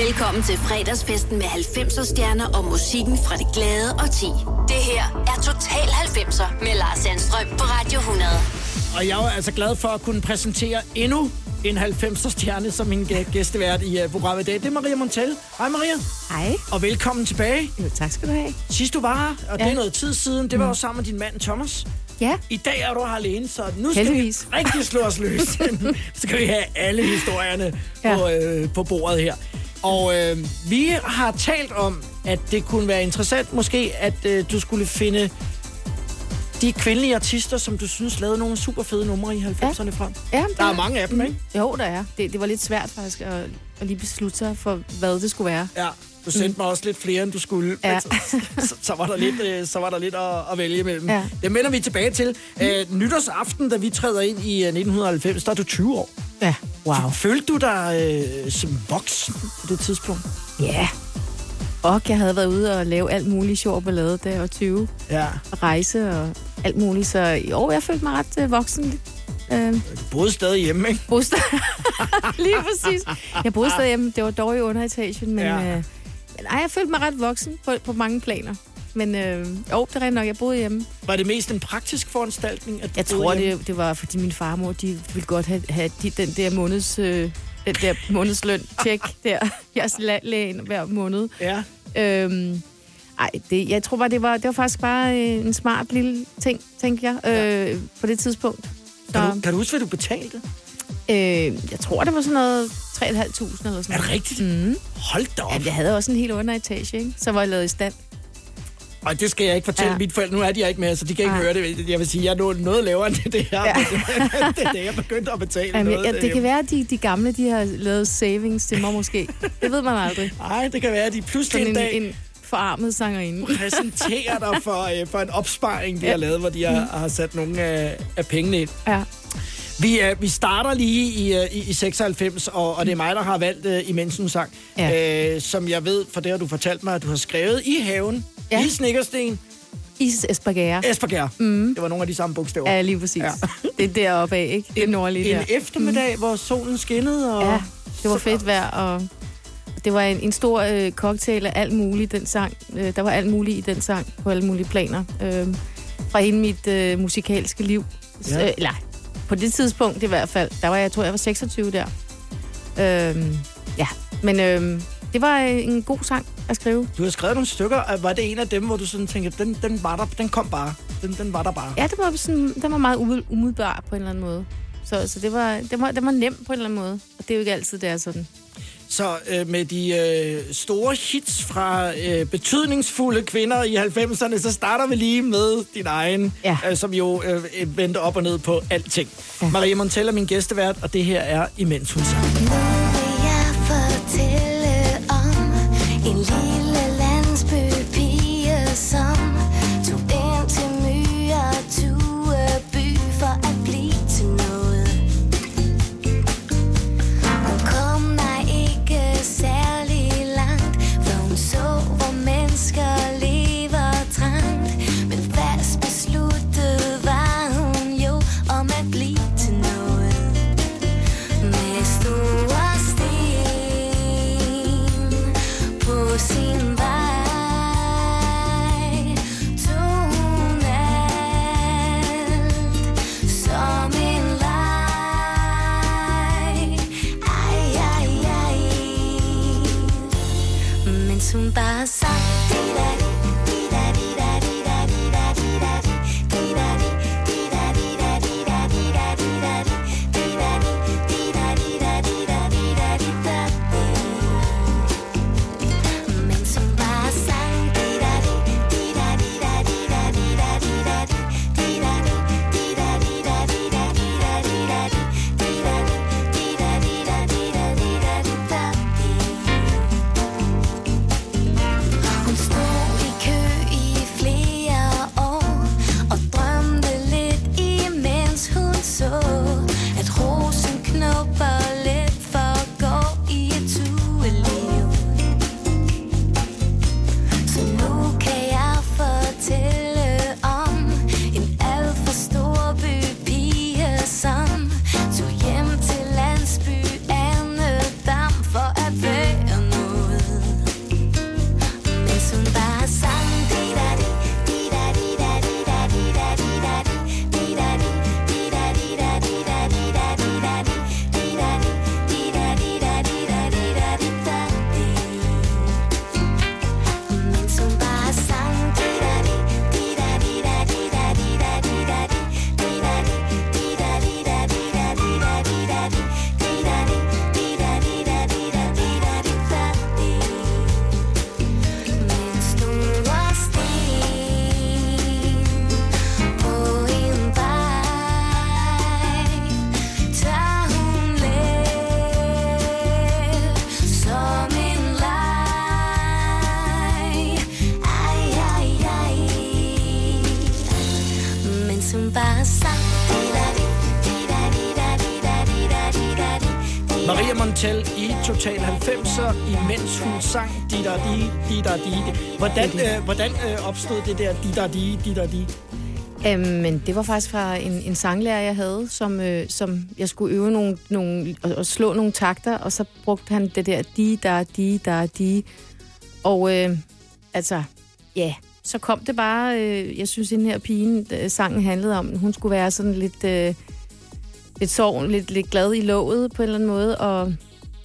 Velkommen til fredagsfesten med 90'er stjerner og musikken fra det glade og ti. Det her er Total 90'er med Lars Sandstrøm på Radio 100. Og jeg er altså glad for at kunne præsentere endnu en 90'er stjerne som min gæ- gæstevært i uh, programmet i dag. Det er Maria Montel. Hej Maria, Hej. og velkommen tilbage. Jo, tak skal du have. Sidst du var her, og det Ja. er noget tid siden, det var jo sammen med din mand Thomas. Ja, I dag er du her alene, så nu skal Heldigvis. vi rigtig slå os løs. så skal vi have alle historierne Ja. på, øh, på bordet her. Og øh, vi har talt om, at det kunne være interessant måske, at øh, du skulle finde de kvindelige artister, som du synes lavede nogle super fede numre i 90'erne frem. ja Der er mange af dem, ikke? Jo, der er. Det, det var lidt svært faktisk at, at lige beslutte sig for, hvad det skulle være. Ja, du sendte mig også lidt flere, end du skulle. Ja. Så, så, så, var der lidt, øh, så var der lidt at, at vælge imellem. Ja. Det vender vi tilbage til. Øh, nytårsaften, da vi træder ind i øh, 1990, der er du 20 år. Ja. Wow. Følte du dig øh, som voksen på det tidspunkt? Ja. Og jeg havde været ude og lave alt muligt sjov ballade, da jeg var 20. Ja. Og rejse og alt muligt. Så i år, jeg følte mig ret øh, voksen. Øh, Du boede stadig hjemme, ikke? boede stadig- Lige præcis. Jeg boede stadig hjemme. Det var dog i underetagen, men, ja. øh, men ej, jeg følte mig ret voksen på, på mange planer. Men øh, jo, det er nok, jeg boede hjemme. Var det mest en praktisk foranstaltning? At du Jeg tror, hjemme? det, det var, fordi min farmor, de ville godt have, have de, den der måneds... Øh, den der månedsløn tjek der. Lagde ind hver måned. Ja. Øhm, ej, det, jeg tror bare, det var, det var faktisk bare øh, en smart lille ting, tænker jeg, øh, på det tidspunkt. Så, Kan du, kan du huske, hvad du betalte? øh, jeg tror, det var sådan noget 3.500 eller sådan Er det noget. rigtigt? Mm. Hold da op. Ja, jeg havde også en helt underetage, ikke? Så var jeg lavet i stand. Og det skal jeg ikke fortælle ja. Ja. mine forældre. Nu er de her ikke med, så de kan ikke Nej. høre det. Jeg vil sige, jeg er noget, lavere end det her. Ja. Ja. det er det, jeg begyndte at betale Jamen, noget. ja, det kan være, at de, de gamle de har lavet savings til mig måske. Det ved man aldrig. Nej, det kan være, at de pludselig Sådan en dag en, en forarmet sangerinde. præsenterer dig for, øh, for en opsparing, de ja. Ja. har lavet, hvor de har, har sat nogle af, af pengene ind. Ja. Vi, øh, vi starter lige i, øh, i, i 96, og, og det er mig, der har valgt øh, Imens en sang, Ja. øh, som jeg ved, for det har du fortalt mig, at du har skrevet i haven, ja. I Snikkersten, Is Esbjerg. Esbjerg. Mm. Det var nogle af de samme bogstaver. Ja, lige præcis. Ja. Det er deroppe af, ikke? Det er nordlige en der. eftermiddag, mm. hvor solen skinnede. Og... Ja, det var fedt vejr, og det var en, en stor øh, cocktail af alt muligt, den sang. Øh, der var alt muligt i den sang, på alle mulige planer. Øh, fra hele mit øh, musikalske liv. Ja. Øh, eller, på det tidspunkt i hvert fald. Der var jeg, jeg tror, jeg var 26 der. Øh, ja, men øh, det var øh, en god sang at skrive. Du har skrevet nogle stykker. Var det en af dem, hvor du sådan tænkte, den, den var der, den kom bare. Den, den var der bare. Ja, det var, sådan, den var meget umiddelbar på en eller anden måde. Så, så det, var, det, var, det var nemt på en eller anden måde. Og det er jo ikke altid, det er sådan. Så øh, med de øh, store hits fra øh, betydningsfulde kvinder i 90'erne, så starter vi lige med din egen, Ja. øh, som jo øh, vendte op og ned på alting. Ja. Maria Montella er min gæstevært, og det her er Imens hun sang. 90'er, imens hun sang di da di di da di. Hvordan, øh, hvordan øh, opstod det der di da di di da di? Øhm, men det var faktisk fra en, en sanglærer, jeg havde, som, øh, som jeg skulle øve nogle, nogle, og, og slå nogle takter, og så brugte han det der di da di da di. Og øh, altså, ja, så kom det bare, øh, jeg synes, den her pigen, øh, sangen handlede om, hun skulle være sådan lidt, øh, lidt sorg, lidt, lidt glad i låget på en eller anden måde, og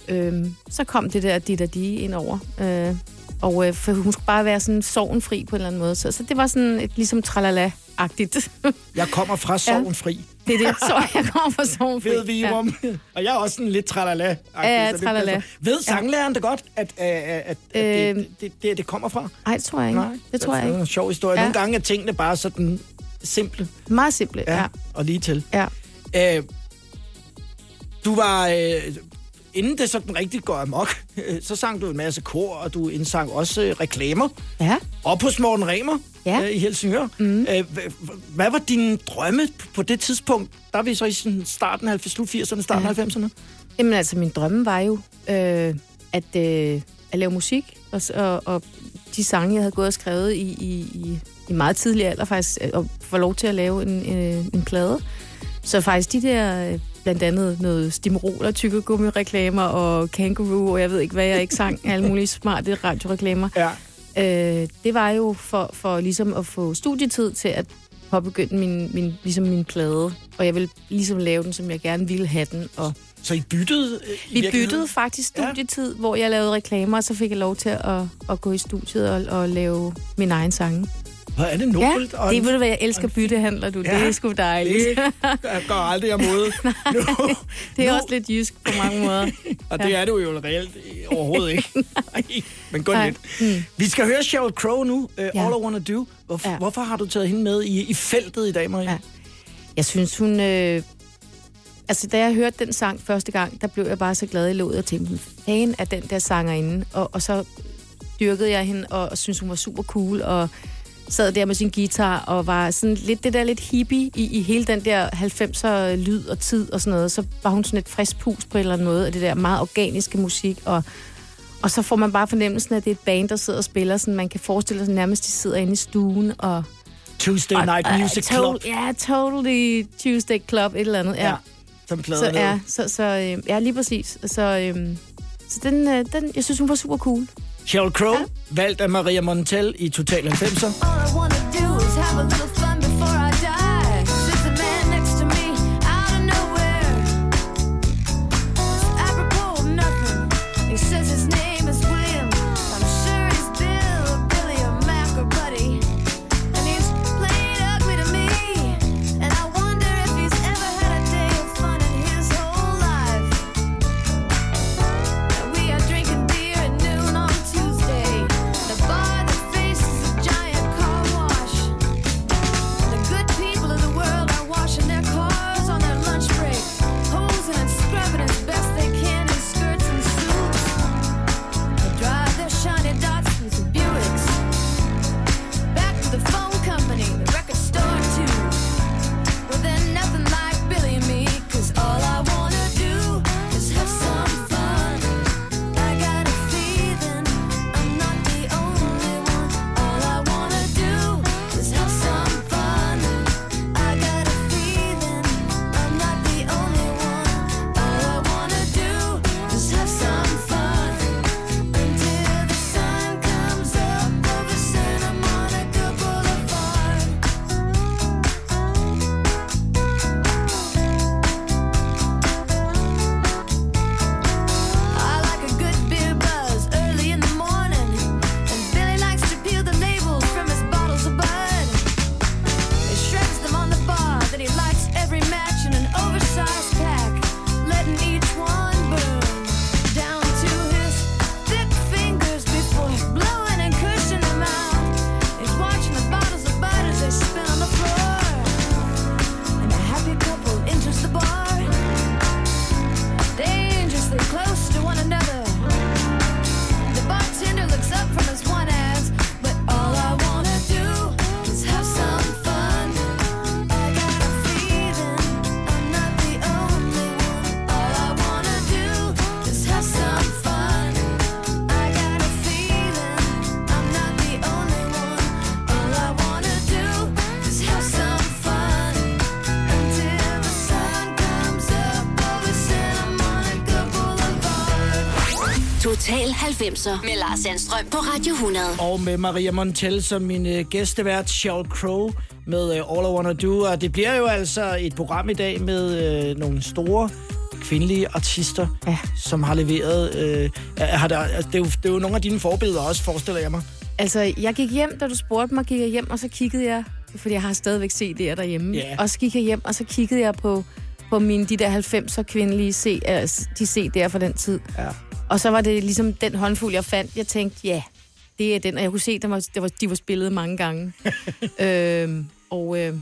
øh, så kom det der di da di ind over. Øh, og øh, for hun skulle bare være sådan sorgenfri på en eller anden måde. Så, så det var sådan et ligesom tralala-agtigt. Jeg kommer fra Sorgen Fri. det er det, så jeg kommer fra sorgenfri. Ved vi ja. om. Og jeg er også sådan lidt tralala. Ja, tralala. Ved sanglæreren det godt, at, at, at, at Øhm. det, det, det, det kommer fra? Nej, det tror jeg ikke. det tror jeg Det er ikke. en sjov historie. Ja. Nogle gange er tingene bare sådan simple Meget simple, ja, ja. og lige til. ja. Øh, du var, øh, inden det sådan rigtig går amok, øh, så sang du en masse kor, og du indsang også øh, reklamer. Ja. Og hos Morten Remer Ja. øh, i Helsingør. Mm. Øh, hvad var dine drømme på det tidspunkt? Der er vi så i sådan starten af slut 80'erne, starten af Ja. 90'erne. Jamen altså, min drømme var jo øh, at, øh, at lave musik, og, og, og de sange, jeg havde gået og skrevet i, i, i, i meget tidlig alder faktisk, og få lov til at lave en, en, en plade. Så faktisk de der, blandt andet noget og tykkegummi-reklamer og Kangaroo, og jeg ved ikke, hvad jeg ikke sang, alle mulige smarte radioreklamer. Ja. Øh, det var jo for, for ligesom at få studietid til at påbegynde min, min, ligesom min plade. Og jeg ville ligesom lave den, som jeg gerne ville have den. Og Så I byttede øh, i vi byttede faktisk studietid, ja. hvor jeg lavede reklamer, og så fik jeg lov til at, at gå i studiet og, og lave min egen sange. Hvor er det Ja, nobelt? og det ved du hvad, jeg elsker byttehandler, du. Ja. Det Ja. er sgu dejligt. det går aldrig af måde. nu, Det er nu, også lidt jysk på mange måder. Og det er det jo reelt overhovedet ikke. Nej, men kun Nej. lidt. Mm. Vi skal høre Sheryl Crow nu, uh, Ja. All I Wanna Do. Hvorfor, ja. Ja. hvorfor har du taget hende med i, i feltet i dag, Maria? Ja. Jeg synes, hun... Øh... Altså, da jeg hørte den sang første gang, der blev jeg bare så glad i låget og tænkte, fan af den der sangerinde. Og, og så dyrkede jeg hende, og, og synes hun var super cool, og sad der med sin guitar, og var sådan lidt det der lidt hippie i, i hele den der 90'er lyd og tid og sådan noget. Så var hun sådan et frisk pus på en eller anden måde, af det der meget organiske musik, og og så får man bare fornemmelsen af, at det er et band, der sidder og spiller, sådan man kan forestille sig nærmest, de sidder inde i stuen og Tuesday Night og- Music to- Club. Ja, totally Tuesday Club, et eller andet. Ja. Ja, som Så, ja, så, så øh, ja, lige præcis. Så, øh, så den, øh, den, jeg synes, hun var super cool. Sheryl Crow, ja. Valgt af Maria Montel i Total 90'er. 90'er med Lars Sandstrøm på Radio 100. Og med Maria Montel som min øh, gæstevært, Sheryl Crow med øh, All I Wanna Do. Og det bliver jo altså et program i dag med øh, nogle store kvindelige artister, Ja. som har leveret... Øh, har der, altså, det, er jo, det er jo nogle af dine forbilleder også, forestiller jeg mig. Altså, jeg gik hjem, da du spurgte mig, gik jeg hjem, og så kiggede jeg, fordi jeg har stadigvæk CD'er derhjemme. Ja. Og så gik jeg hjem, og så kiggede jeg på, på mine, de der 90'er kvindelige C, øh, de CD'er fra den tid. Ja. Og så var det ligesom den håndfuld, jeg fandt. Jeg tænkte, ja, det er den. Og jeg kunne se, at var, det var, de var spillet mange gange. øhm, og øh,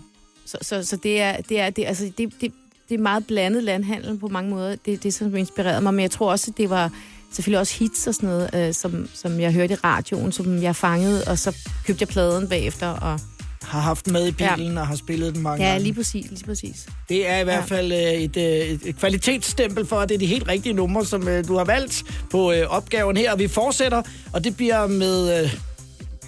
så, så, så det er, det er, det, altså, det, det, det er meget blandet landhandel på mange måder. Det er det, som inspirerede mig. Men jeg tror også, at det var selvfølgelig også hits og sådan noget, øh, som, som jeg hørte i radioen, som jeg fangede, og så købte jeg pladen bagefter. Og, Har haft den med i bilen ja. og har spillet den mange ja, gange. lige præcis, lige præcis. Det er i hvert Ja. fald øh, et, øh, et, et kvalitetsstempel for, at det er de helt rigtige numre, som øh, du har valgt på øh, opgaven her. Og vi fortsætter, og det bliver med øh,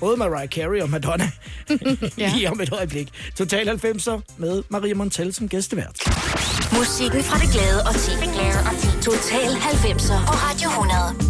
både Mariah Carey og Madonna Ja. lige om et øjeblik. Total 90'er med Maria Montel som gæstevært. Musikken fra det glade og ti. Total 90'er på Radio 100.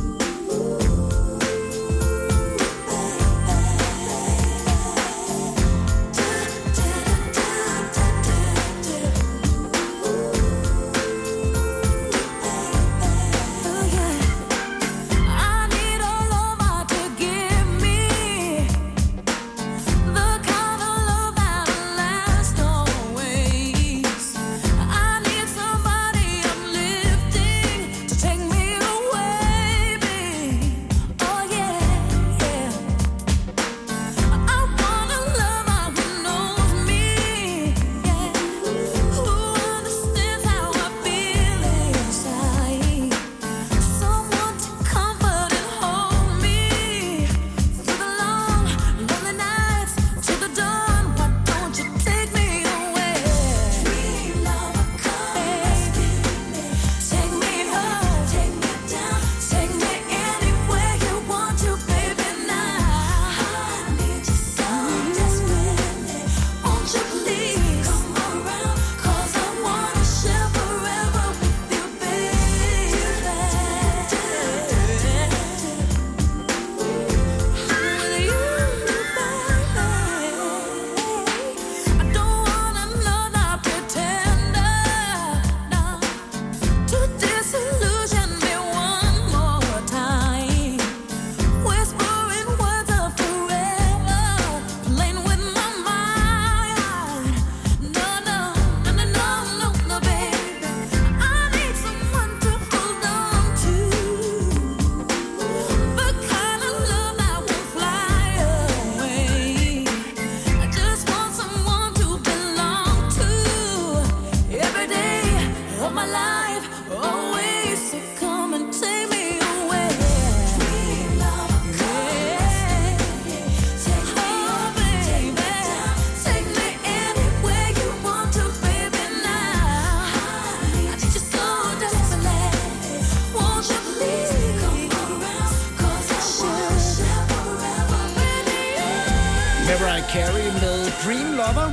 Mariah Carey med Dream Lover,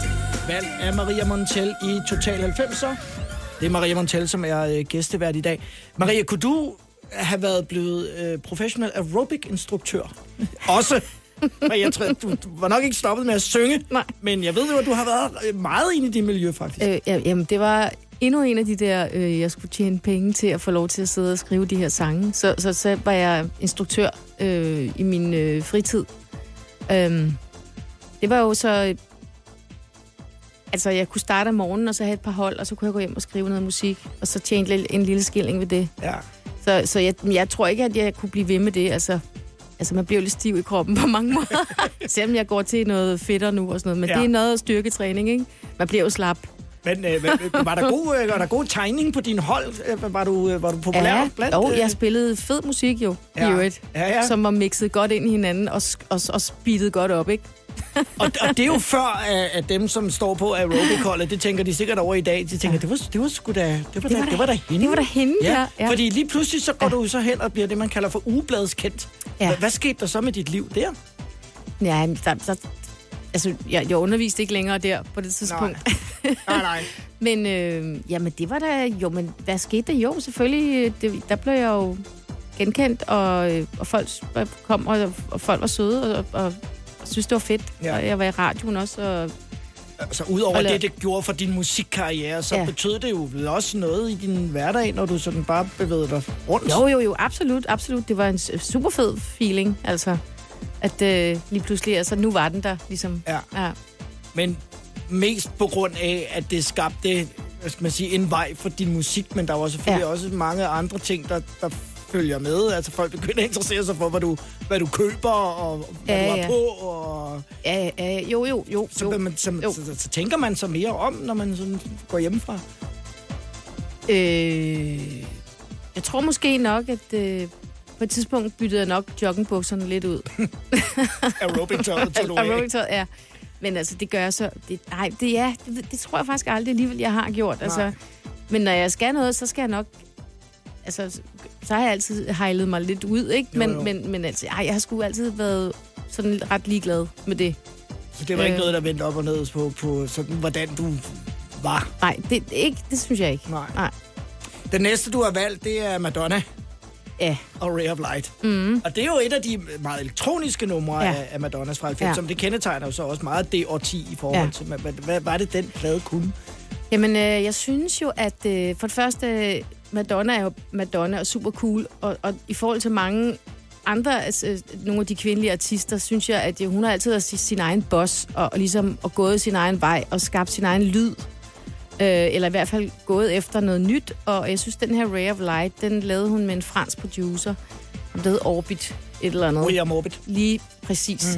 valgt af Maria Montel i Total 90'er. Det er Maria Montel, som er øh, gæstevært i dag. Maria, kunne du have været blevet øh, professionel aerobic-instruktør? Også. Men jeg tror, du, du var nok ikke stoppet med at synge, Nej. men jeg ved jo, at du har været øh, meget inde i det miljø, faktisk. Øh, ja, jamen, det var endnu en af de der, øh, jeg skulle tjene penge til at få lov til at sidde og skrive de her sange. Så, så, så var jeg instruktør øh, i min øh, fritid. Øhm, det var jo så... Altså, jeg kunne starte om morgenen, og så have et par hold, og så kunne jeg gå hjem og skrive noget musik, og så tjene en lille skilling ved det. Ja. Så, så jeg, jeg tror ikke, at jeg kunne blive ved med det. Altså, altså man bliver jo lidt stiv i kroppen på mange måder. Selvom jeg går til noget fedtere nu og sådan noget. Men Ja. det er noget styrketræning, ikke? Man bliver jo slap. Men øh, var, der god, øh, var der god tegning på din hold? Øh, Var du, øh, var du populær Ja, blandt? jo, øh, jeg spillede fed musik jo, Ja. i øvrigt. Ja, ja. Som var mixet godt ind i hinanden og, og, og speedet godt op, ikke? Og, og det er jo før, at, dem, som står på aerobic-holdet, det tænker de sikkert over i dag. De tænker, det var, det var sgu da, det var, det da, det var da hende. Det var da hende, ja. ja. ja. Fordi lige pludselig så går du så hen og bliver det, man kalder for ugebladskendt. Ja. Hvad, hvad skete der så med dit liv der? Ja, der, der, altså, jeg, jeg underviste ikke længere der på det tidspunkt. Nej, nej. Men øh, jamen, det var da... Jo, men hvad skete der? Jo, selvfølgelig. øh, Det, der blev jeg jo genkendt, og, øh, og folk s- kom, og, og folk var søde, og, og synes, det var fedt. Ja. Og jeg var i radioen også, og Altså, udover la- det, det gjorde for din musikkarriere, så ja. Betød det jo vel også noget i din hverdag, når du sådan bare bevægede dig rundt. Jo, jo, jo, absolut, absolut. Det var en super fed feeling, altså. At øh, lige pludselig, altså nu var den der, ligesom. Ja. ja. Men mest på grund af, at det skabte hvad skal man sige, en vej for din musik, men der var selvfølgelig. Ja. også mange andre ting, der, der følger med. Altså folk begynder at interessere sig for, hvad du, hvad du køber, og hvad Ja, du har ja. på. Og Ja, ja, jo, jo, jo. så, jo. man, så, Jo. så, så, så, tænker man så mere om, når man sådan går hjemmefra. Øh, jeg tror måske nok, at øh, på et tidspunkt byttede jeg nok joggingbukserne lidt ud. Aerobic-tøjet tog du. Aerobic-tøjet, ja. Men altså, det gør jeg så... Det, nej, det, er, det, det tror jeg faktisk aldrig alligevel, jeg har gjort. Altså, men når jeg skal noget, så skal jeg nok... Altså, så har jeg altid hejlet mig lidt ud, ikke? Men, jo. men, men altså, ej, jeg har sgu altid været sådan ret ligeglad med det. Så det var ikke Øh. noget, der vendte op og ned på, på sådan, hvordan du var. Nej, det, ikke, det synes jeg ikke. Nej. Nej. Den næste, du har valgt, det er Madonna Ja, og Ray of Light. Mm. Og det er jo et af de meget elektroniske numre ja. Af, af Madonnas fra 90'erne. Ja. Ja. Det kendetegner jo så også meget det årti i forhold Ja. ja. til, hvad, hvad, hvad var det, den plade kunne? Jamen, øh, jeg synes jo, at øh, for det første, Madonna er jo Madonna og super cool, og, og i forhold til mange andre, altså, nogle af de kvindelige artister, synes jeg, at hun har altid været sin, egen boss, og, og ligesom og gået sin egen vej, og skabt sin egen lyd, øh, eller i hvert fald gået efter noget nyt, og jeg synes, den her Ray of Light, den lavede hun med en fransk producer, som hed Orbit, et eller andet. William Orbit. Lige præcis.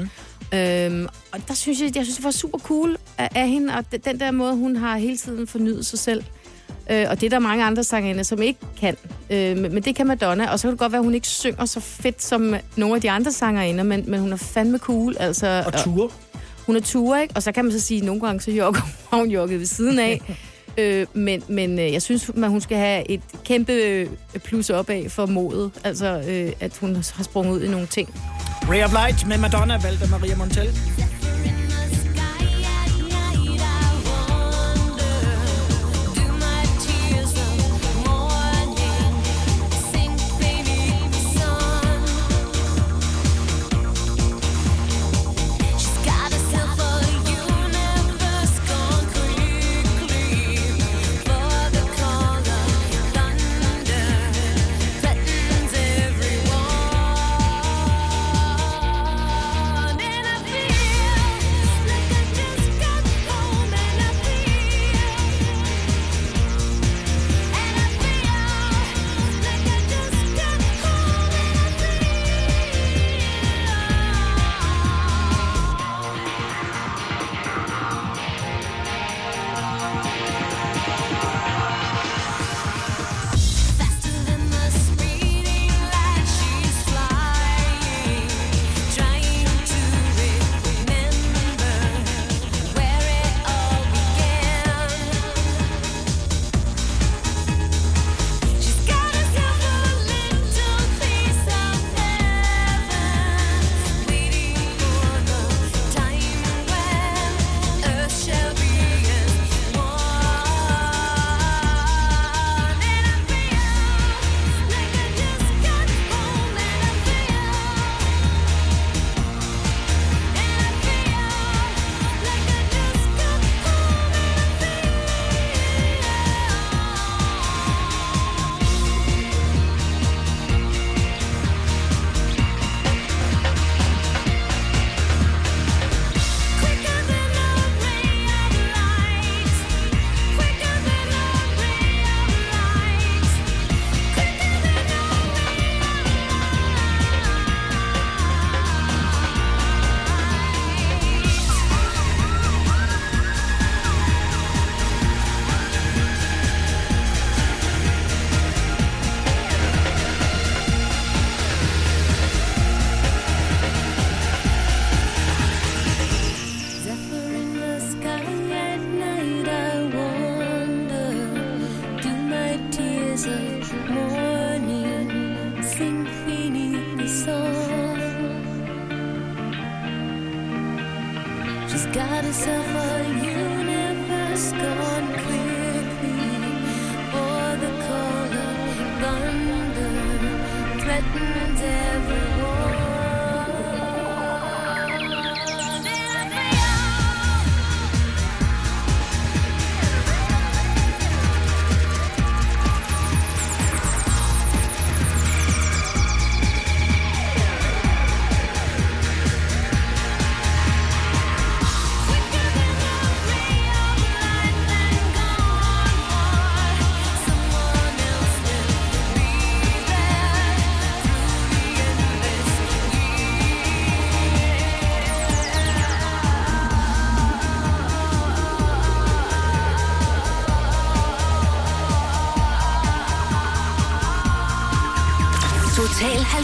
Mm. Øhm, og der synes jeg, jeg synes, det var super cool af, af hende, og de- den der måde, hun har hele tiden fornyet sig selv. Øh, og det er der mange andre sangerinder, som ikke kan. Øh, men, det kan Madonna, og så kan det godt være, at hun ikke synger så fedt som nogle af de andre sangerinder, men, men hun er fandme cool. Altså, Og ture. hun er ture, ikke? Og så kan man så sige, at nogle gange så jogger har hun jogget ved siden af. øh, men men øh, jeg synes, at hun skal have et kæmpe øh, plus op af for modet. Altså, øh, at hun har sprunget ud i nogle ting. Ray of Light med Madonna valgte af Maria Montel.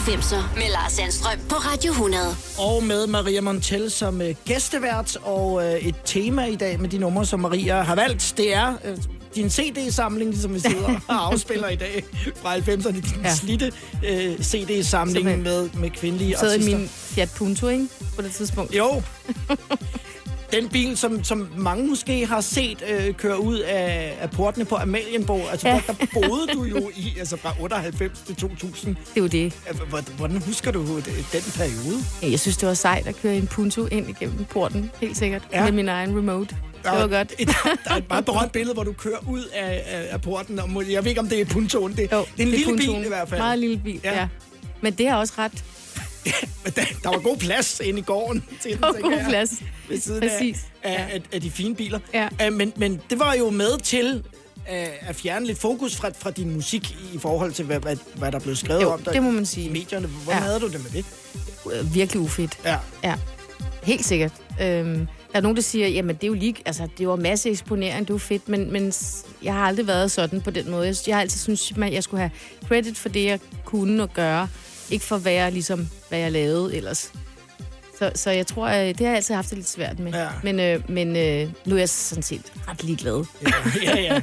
90'er med Lars Sandstrøm på Radio 100. Og med Maria Montel som øh, gæstevært, og øh, et tema i dag med de numre, som Maria har valgt, det er øh, din CD-samling, som vi sidder og afspiller i dag fra 90'erne. Din ja. Slitte øh, CD-samling med, med kvindelige Så i artister. min Fiat Punto, ikke? På det tidspunkt. Jo. Den bil, som, som mange måske har set øh, køre ud af, af portene på Amalienborg, altså ja. Ja. der boede du jo i, altså fra 98 til 2000. Det er jo det. Hvor- Hvordan husker du den periode? Ja, Jeg synes, det var sejt at køre en Punto ind igennem porten. Helt sikkert. Ja. Med min egen remote. Det var godt. Et, der er et meget berømt billede, hvor du kører ud af, af, af porten. Og jeg ved ikke, om det er Puntoen. Det, Jo, det er en lille Puntoen. bil i hvert fald. Meget lille bil, Ja. ja. Men det er også ret der, der var god plads inde i gården til den, og tænker god plads. Ved siden af, Præcis. af, Ja. af, af de fine biler. Ja. Uh, men, men det var jo med til uh, at fjerne lidt fokus fra, fra din musik i forhold til, hvad, hvad, hvad der blev skrevet Jo, om dig det må man i sige. medierne. Hvordan Ja. havde du det med det? Øh, Virkelig ufedt. Ja. Ja, helt sikkert. Øhm, der er nogen, der siger, jamen det er jo lige, altså det var masse eksponering, det jo fedt, men, men jeg har aldrig været sådan på den måde. Jeg, jeg har altid synes, at jeg skulle have credit for det, jeg kunne og gøre, ikke for at være ligesom, hvad jeg lavede ellers. Så, så jeg tror, at det har jeg altid haft det lidt svært med. Ja. Men, øh, men øh, nu er jeg sådan set ret ligeglad. ja, ja.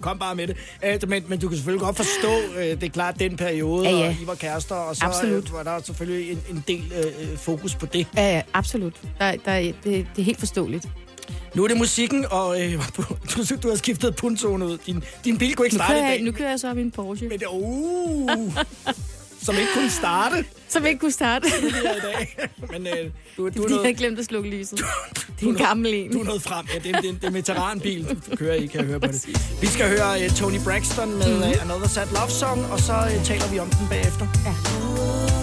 Kom bare med det. Uh, men, men du kan selvfølgelig godt forstå, uh, det er klart, den periode, Ja, ja. og I var kærester, og så Absolut. uh, var der selvfølgelig en, en del uh, fokus på det. Ja, ja, absolut. Der, der, det, det er helt forståeligt. Nu er det musikken, og øh, du, du har skiftet puntoen ud. Din, din bil kunne ikke starte i dag. nu kører jeg så op i en Porsche, Men det, uh, som ikke kunne starte som ikke kunne starte. i dag. Men øh, du, Det du, er er fordi, jeg noget, glemt at slukke lyset. du, Det er en gammel en. du er noget frem. Ja, det er, det er, det er en veteranbil, du kører i, kan jeg høre på det. Vi skal høre uh, Tony Braxton med uh, Another Sad Love Song, og så uh, taler vi om den bagefter. Ja.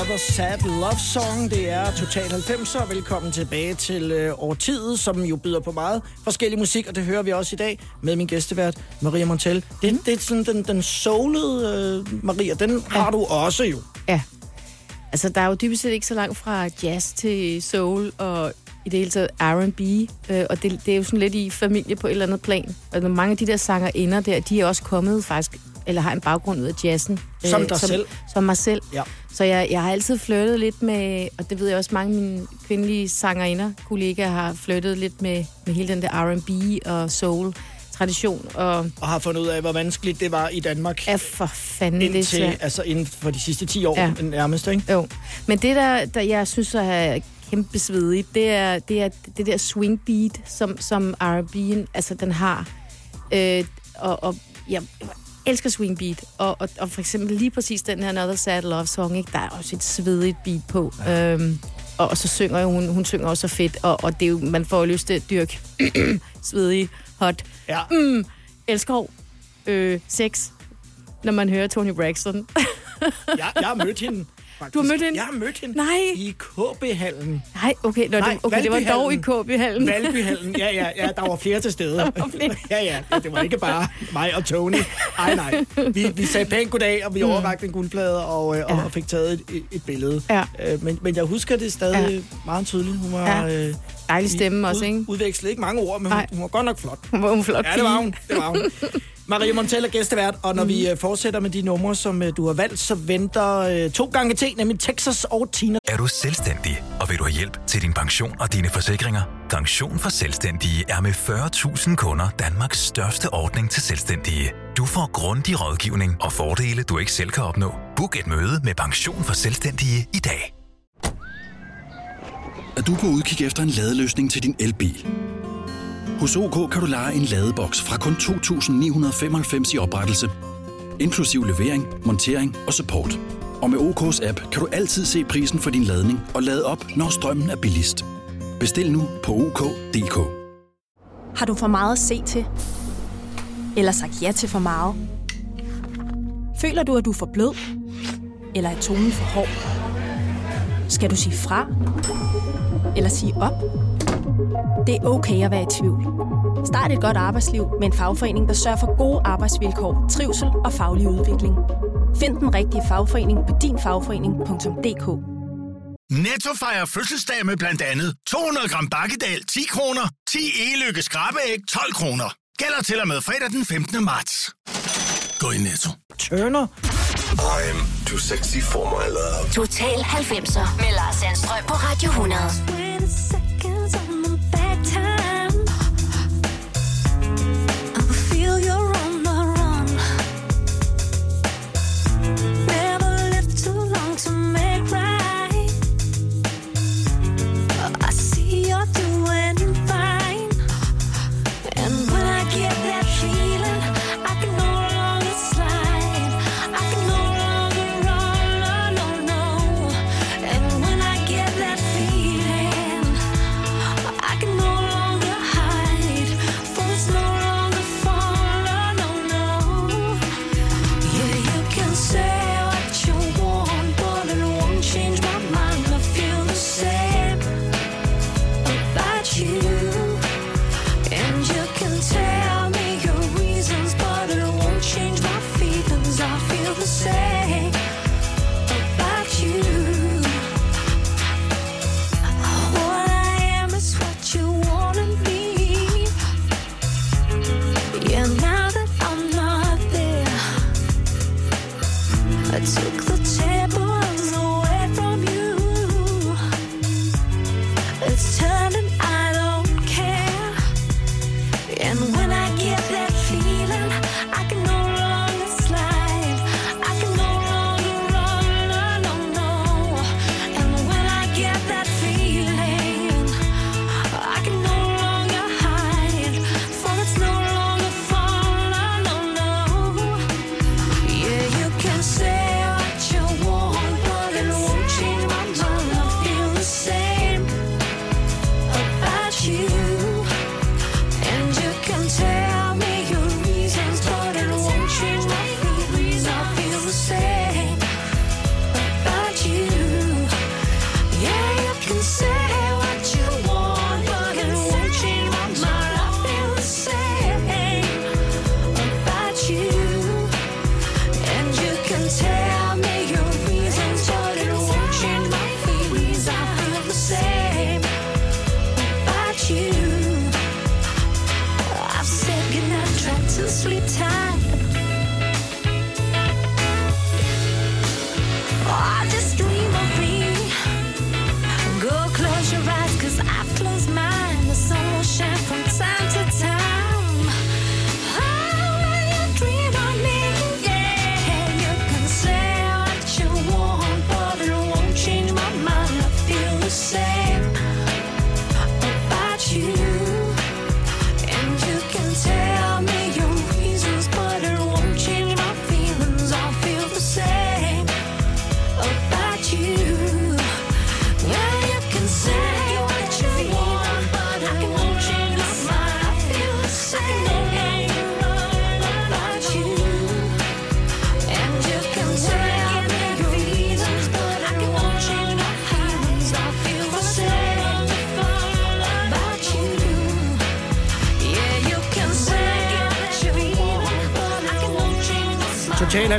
Another Sad Love Song. Det er Total 90'er. Velkommen tilbage til øh, årtiet, som jo byder på meget forskellig musik, og det hører vi også i dag med min gæstevært, Maria Montel. Det, det er sådan den, den soulede øh, Maria, den ja. har du også jo. Ja. Altså, der er jo dybest set ikke så langt fra jazz til soul og i det hele taget R&B, øh, og det, det er jo sådan lidt i familie på et eller andet plan. Og mange af de der sanger ender der, de er også kommet faktisk eller har en baggrund ud af jazzen. Som dig som, selv. Som mig selv. Ja. Så jeg, jeg har altid flyttet lidt med, og det ved jeg også, mange af mine kvindelige sangerinder, kollegaer har flyttet lidt med, med hele den der R&B og soul tradition, og Og har fundet ud af, hvor vanskeligt det var i Danmark. er for fanden det Indtil, svært. altså inden for de sidste 10 år Ja. ja. nærmest, ikke? Jo, men det der, der jeg synes er kæmpe svedigt, det er det, er det der swing beat, som, som R&B'en, altså den har. Øh, og, og jeg elsker swing beat, og, og, og for eksempel lige præcis den her Another Sad Love Song, ikke? der er også et svedigt beat på. Ja. Øhm, og, og så synger hun, hun synger også så fedt, og, og det er jo, man får lyst til at dyrke svedig, hot, Ja. mm, elsker øh, sex, når man hører Tony Braxton. Jeg, jeg har mødt hende. Faktisk. Du har mødt hende? Jeg har mødt hende Nej. i KB-hallen. Nej, okay, nå, Nej, det, okay det var dog i KB-hallen. Valbyhallen. Ja, ja, ja, der var flere til stede. flere. ja, ja, ja, det var ikke bare mig og Tony. Nej, nej. Vi, vi sagde pænt goddag, og vi overrakte en guldplade og, øh, Mm. Ja. og fik taget et, et, billede. Ja. Øh, men, men jeg husker det stadig ja. meget tydeligt. Hun var... Ja. Øh, Dejlig stemme også, ikke? Udvekslede ikke mange ord, men hun, hun var godt nok flot. Hun var en flot Ja, det var hun. Det var hun. Maria Montell er gæstevært, og når mm. vi øh, fortsætter med de numre, som øh, du har valgt, så venter øh, to gange til, nemlig Texas og Tina. Er du selvstændig, og vil du have hjælp til din pension og dine forsikringer? Pension for Selvstændige er med 40.000 kunder Danmarks største ordning til selvstændige. Du får grundig rådgivning og fordele, du ikke selv kan opnå. Book et møde med Pension for Selvstændige i dag. at du er på udkig efter en ladeløsning til din elbil. Hos OK kan du lege en ladeboks fra kun 2.995 i oprettelse, inklusiv levering, montering og support. Og med OK's app kan du altid se prisen for din ladning og lade op, når strømmen er billigst. Bestil nu på OK.dk. Har du for meget at se til? Eller sagt ja til for meget? Føler du, at du er for blød? Eller er tonen for hård? Skal du sige fra? Eller sige op? Det er okay at være i tvivl. Start et godt arbejdsliv med en fagforening, der sørger for gode arbejdsvilkår, trivsel og faglig udvikling. Find den rigtige fagforening på dinfagforening.dk Netto fejrer fødselsdag med blandt andet 200 gram bakkedal 10 kroner, 10 e-lykke skrabeæg 12 kroner. Gælder til og med fredag den 15. marts. Gå i Netto. Turner. I'm too sexy for my love. Total 90'er med Lars Sandstrøm på Radio 100.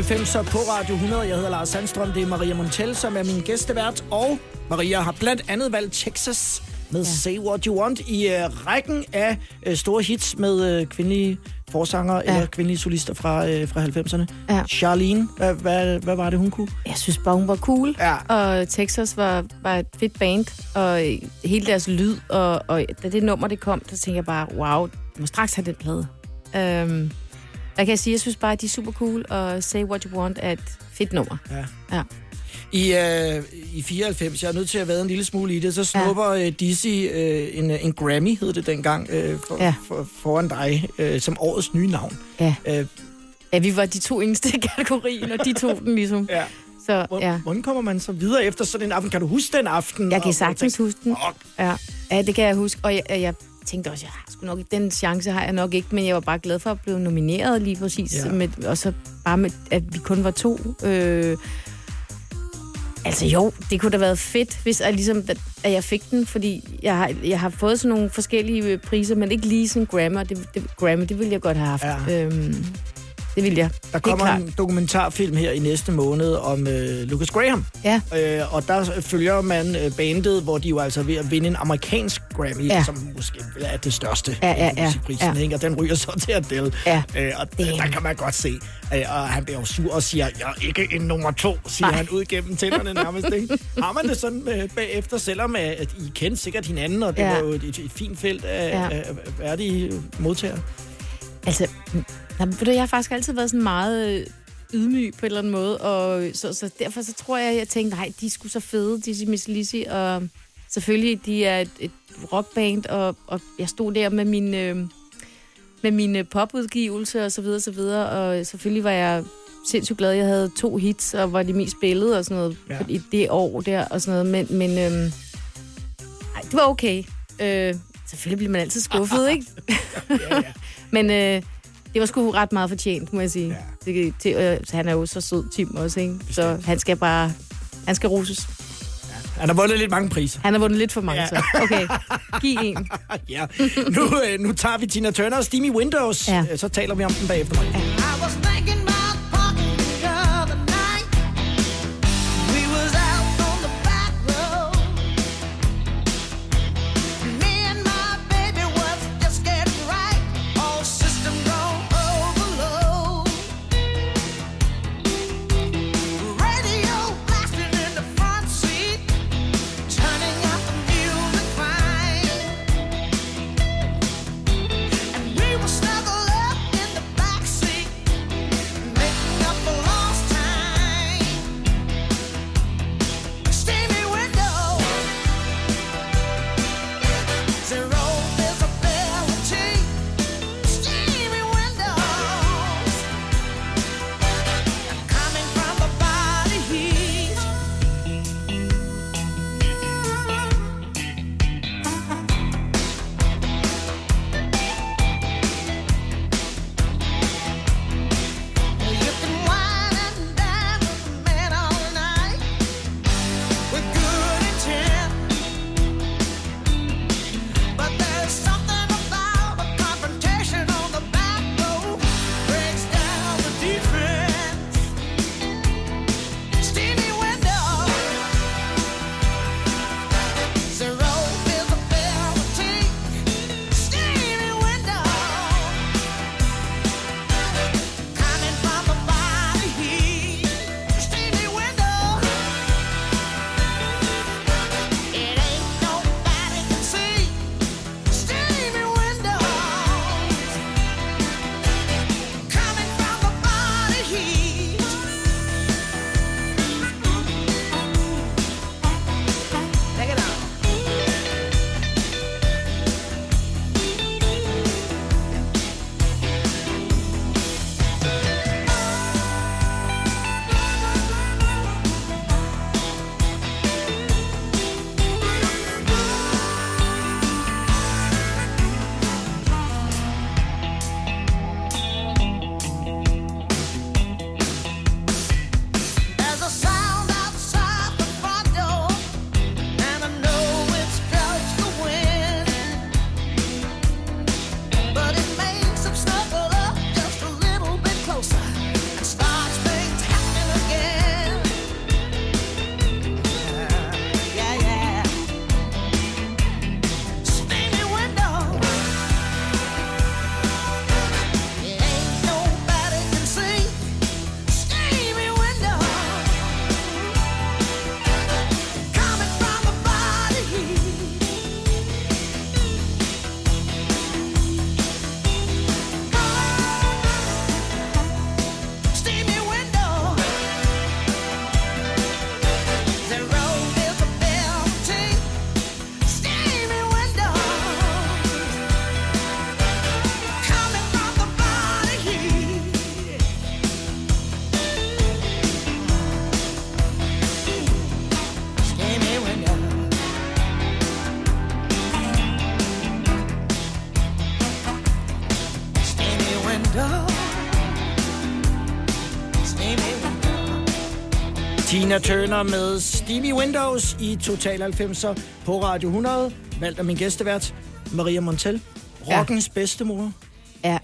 94'er på Radio 100. Jeg hedder Lars Sandstrøm, det er Maria Montel, som er min gæstevært, og Maria har blandt andet valgt Texas med ja. Say What You Want i øh, rækken af øh, store hits med øh, kvindelige forsanger ja. eller kvindelige solister fra, øh, fra 90'erne. Ja. Charlene, hvad, hvad, hvad var det, hun kunne? Jeg synes bare, hun var cool, ja. og Texas var, var et fedt band, og hele deres lyd, og, og da det nummer det kom, så tænkte jeg bare, wow, jeg må straks have den plade. Øhm, jeg kan sige, jeg synes bare, at de er super cool. Og Say What You Want er et fedt nummer. Ja. Ja. I, øh, I 94, jeg er nødt til at være en lille smule i det, så snupper ja. øh, Dizzy øh, en, en Grammy, hed det dengang, øh, for, ja. For, foran dig, øh, som årets nye navn. Ja. Øh, ja, vi var de to eneste i kategorien, og de tog den ligesom. ja. Så Hvor, ja. Hvordan kommer man så videre efter sådan en aften? Kan du huske den aften? Jeg kan sagtens huske den. Ja. ja, det kan jeg huske. Og jeg, jeg tænkte også, jeg sgu nok den chance har jeg nok ikke, men jeg var bare glad for at blive nomineret lige præcis. Ja. Med, og så bare med, at vi kun var to. Øh, altså jo, det kunne da været fedt, hvis jeg, ligesom, at jeg fik den, fordi jeg har, jeg har fået sådan nogle forskellige øh, priser, men ikke lige sådan Grammy. Det, det, Grammy, det ville jeg godt have haft. Ja. Øhm, det ville jeg. Der kommer en dokumentarfilm her i næste måned om øh, Lucas Graham. Ja. Øh, og der følger man øh, bandet, hvor de jo altså er ved at vinde en amerikansk Grammy, ja. Som måske er det største Ja, ja, ja, musikprisen, ja. ikke? og den ryger så til Adele. Ja. Øh, og Damn. der kan man godt se, øh, og han bliver jo sur og siger, jeg er ikke en nummer to, siger Nej. han ud gennem tænderne nærmest. Ikke? Har man det sådan øh, bagefter, selvom øh, at I kendte sikkert hinanden, og det Ja. var jo et, et, et fint felt af, Ja. af, af værdige modtagere? Altså, nej, ved du, jeg har faktisk altid været sådan meget øh, ydmyg på en eller anden måde, og så, så derfor så tror jeg, jeg tænkte, nej, de sgu så fede, Dizzy Miss Lizzy, og selvfølgelig, de er et, et rockband, og, og jeg stod der med min, øh, med min øh, popudgivelse og så videre, så videre, og selvfølgelig var jeg sindssygt glad, jeg havde to hits, og var de mest spillede og sådan noget Ja. i det år der, og sådan noget, men, men øh, ej, det var okay. Øh, selvfølgelig bliver man altid skuffet, ikke? Ja, ja. Men øh, det var sgu ret meget fortjent, må jeg sige. Ja. Det, til, øh, han er jo så sød, Tim også, ikke? Så han skal bare... Han skal roses. Han har vundet lidt mange priser. Han har vundet lidt for mange, Ja. så. Okay, giv en. ja. Nu, øh, nu tager vi Tina Turner og Steamy Windows. Ja. Øh, Så taler vi om den bagefter mig. Tina Turner med Steamy Windows i Total 90'er på Radio 100. Valgt af min gæstevært, Maria Montel. Rockens ja. bedstemor. Ja.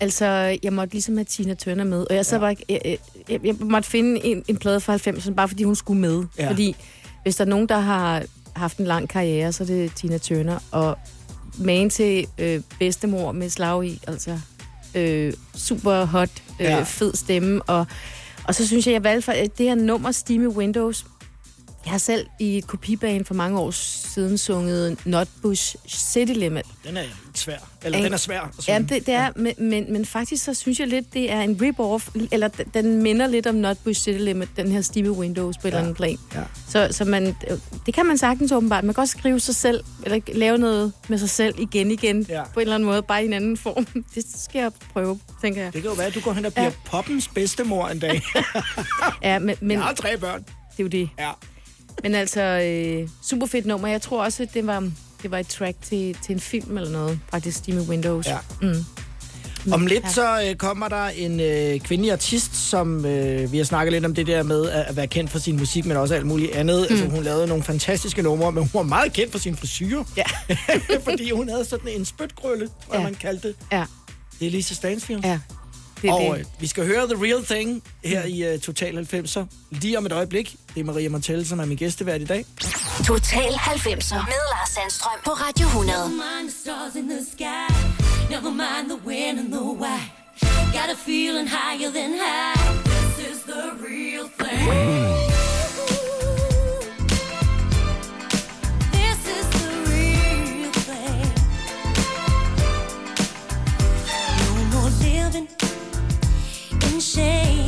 Altså, jeg måtte ligesom have Tina Turner med, og jeg så ja. bare. Jeg, jeg, jeg måtte finde en, en plade fra 90'erne, bare fordi hun skulle med. Ja. Fordi hvis der er nogen, der har haft en lang karriere, så er det Tina Turner. Og magen til øh, bedstemor med slag i, altså øh, super hot, øh, ja. fed stemme. Og, og så synes jeg, jeg valgte for det her nummer, Steamy Windows. Jeg har selv i et kopibane for mange år siden sunget Nutbush City Limit. Den er svær. Eller Ikke? den er svær. at Ja, synge. det, det er, men, men, men faktisk så synes jeg lidt, det er en rip-off, eller den minder lidt om Nutbush City Limit, den her Stevie Windows på et Ja. eller andet plan. Ja. Så, så man, det kan man sagtens åbenbart. Man kan også skrive sig selv, eller lave noget med sig selv igen igen, Ja. på en eller anden måde, bare i en anden form. Det skal jeg prøve, tænker jeg. Det kan jo være, at du går hen og bliver ja. Ja. poppens bedstemor en dag. Ja, men, men Jeg det har tre børn. er jo det. Ja. Men altså, øh, super fedt nummer. Jeg tror også, det var, det var et track til, til en film eller noget. Faktisk Steamy Windows. Ja. Mm. Om lidt så øh, kommer der en øh, kvindelig artist, som øh, vi har snakket lidt om det der med at, at være kendt for sin musik, men også alt muligt andet. Mm. Altså, hun lavede nogle fantastiske numre, men hun var meget kendt for sin frisyr. Ja. fordi hun havde sådan en spytkrølle, hvad Ja. man kaldte det. Ja, Det er Lisa Stansfield. ja. Det Og det. øh, vi skal høre The Real Thing her i uh, Total 90'er. Lige om et øjeblik. Det er Maria Montel, som er min gæstevært i dag. Total 90'er med Lars Sandstrøm på Radio 100. Never mind the stars in the sky. Never mind the when and the why. Got a feeling higher than high. This is the real thing. This is the real thing. No more living in shame.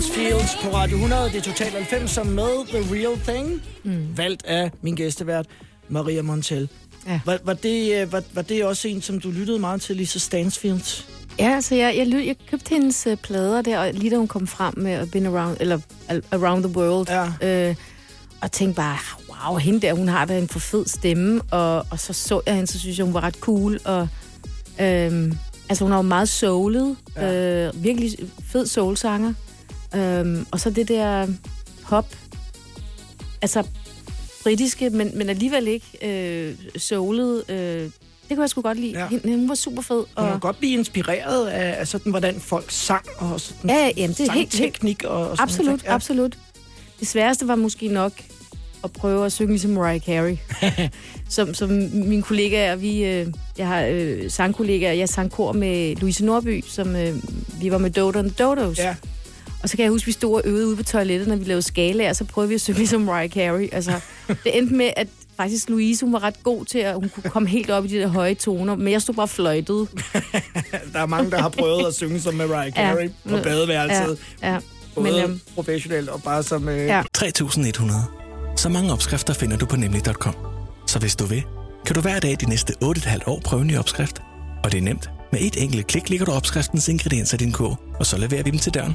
Lisa Stansfields på Radio 100. Det er Total 90 som med The Real Thing. Mm. Valgt af min gæstevært, Maria Montel. Ja. Var, var, det, øh, var, var det også en, som du lyttede meget til, Lisa Stansfields? Ja, altså jeg, jeg, lyd, jeg købte hendes uh, plader der, og lige da hun kom frem med Been Around, eller Around the World, Ja. øh, og tænkte bare, wow, hende der, hun har da en for fed stemme, og, og så så jeg hende, så synes jeg, hun var ret cool, og øhm, altså hun er jo meget soulet, ja. øh, virkelig fed soulsanger, øhm, og så det der pop, altså britiske, men, men alligevel ikke øh, soulet, øh, det kunne jeg sgu godt lide. Ja. Hende, hun var super fed. Og, kan godt blive inspireret af, af sådan, hvordan folk sang, og sådan Ja, ja, jamen, det er helt- teknik og, og sådan Absolut, ting. ja. absolut. Det sværeste var måske nok at prøve at synge ligesom Mariah Carey. som, som mine kollegaer, vi, øh, jeg har øh, sangkollegaer, jeg sang kor med Louise Norby, som øh, vi var med Dodo and Dodos. Ja. Og så kan jeg huske, vi stod og øvede ude på toilettet, når vi lavede skalaer, og så prøvede vi at synge ligesom Mariah Carey. Altså, det endte med, at faktisk Louise, hun var ret god til, at hun kunne komme helt op i de der høje toner, men jeg stod bare og fløjtede. Der er mange, der har prøvet at synge som Mariah Carey ja. på badeværelset. Ja, ja. Både Men, Men, øhm, professionelt og bare som... Øh, Ja. 3100. Så mange opskrifter finder du på nemlig.com. Så hvis du vil, kan du hver dag de næste 8,5 år prøve en ny opskrift. Og det er nemt. Med et enkelt klik ligger du opskriftens ingredienser i din kog, og så leverer vi dem til døren.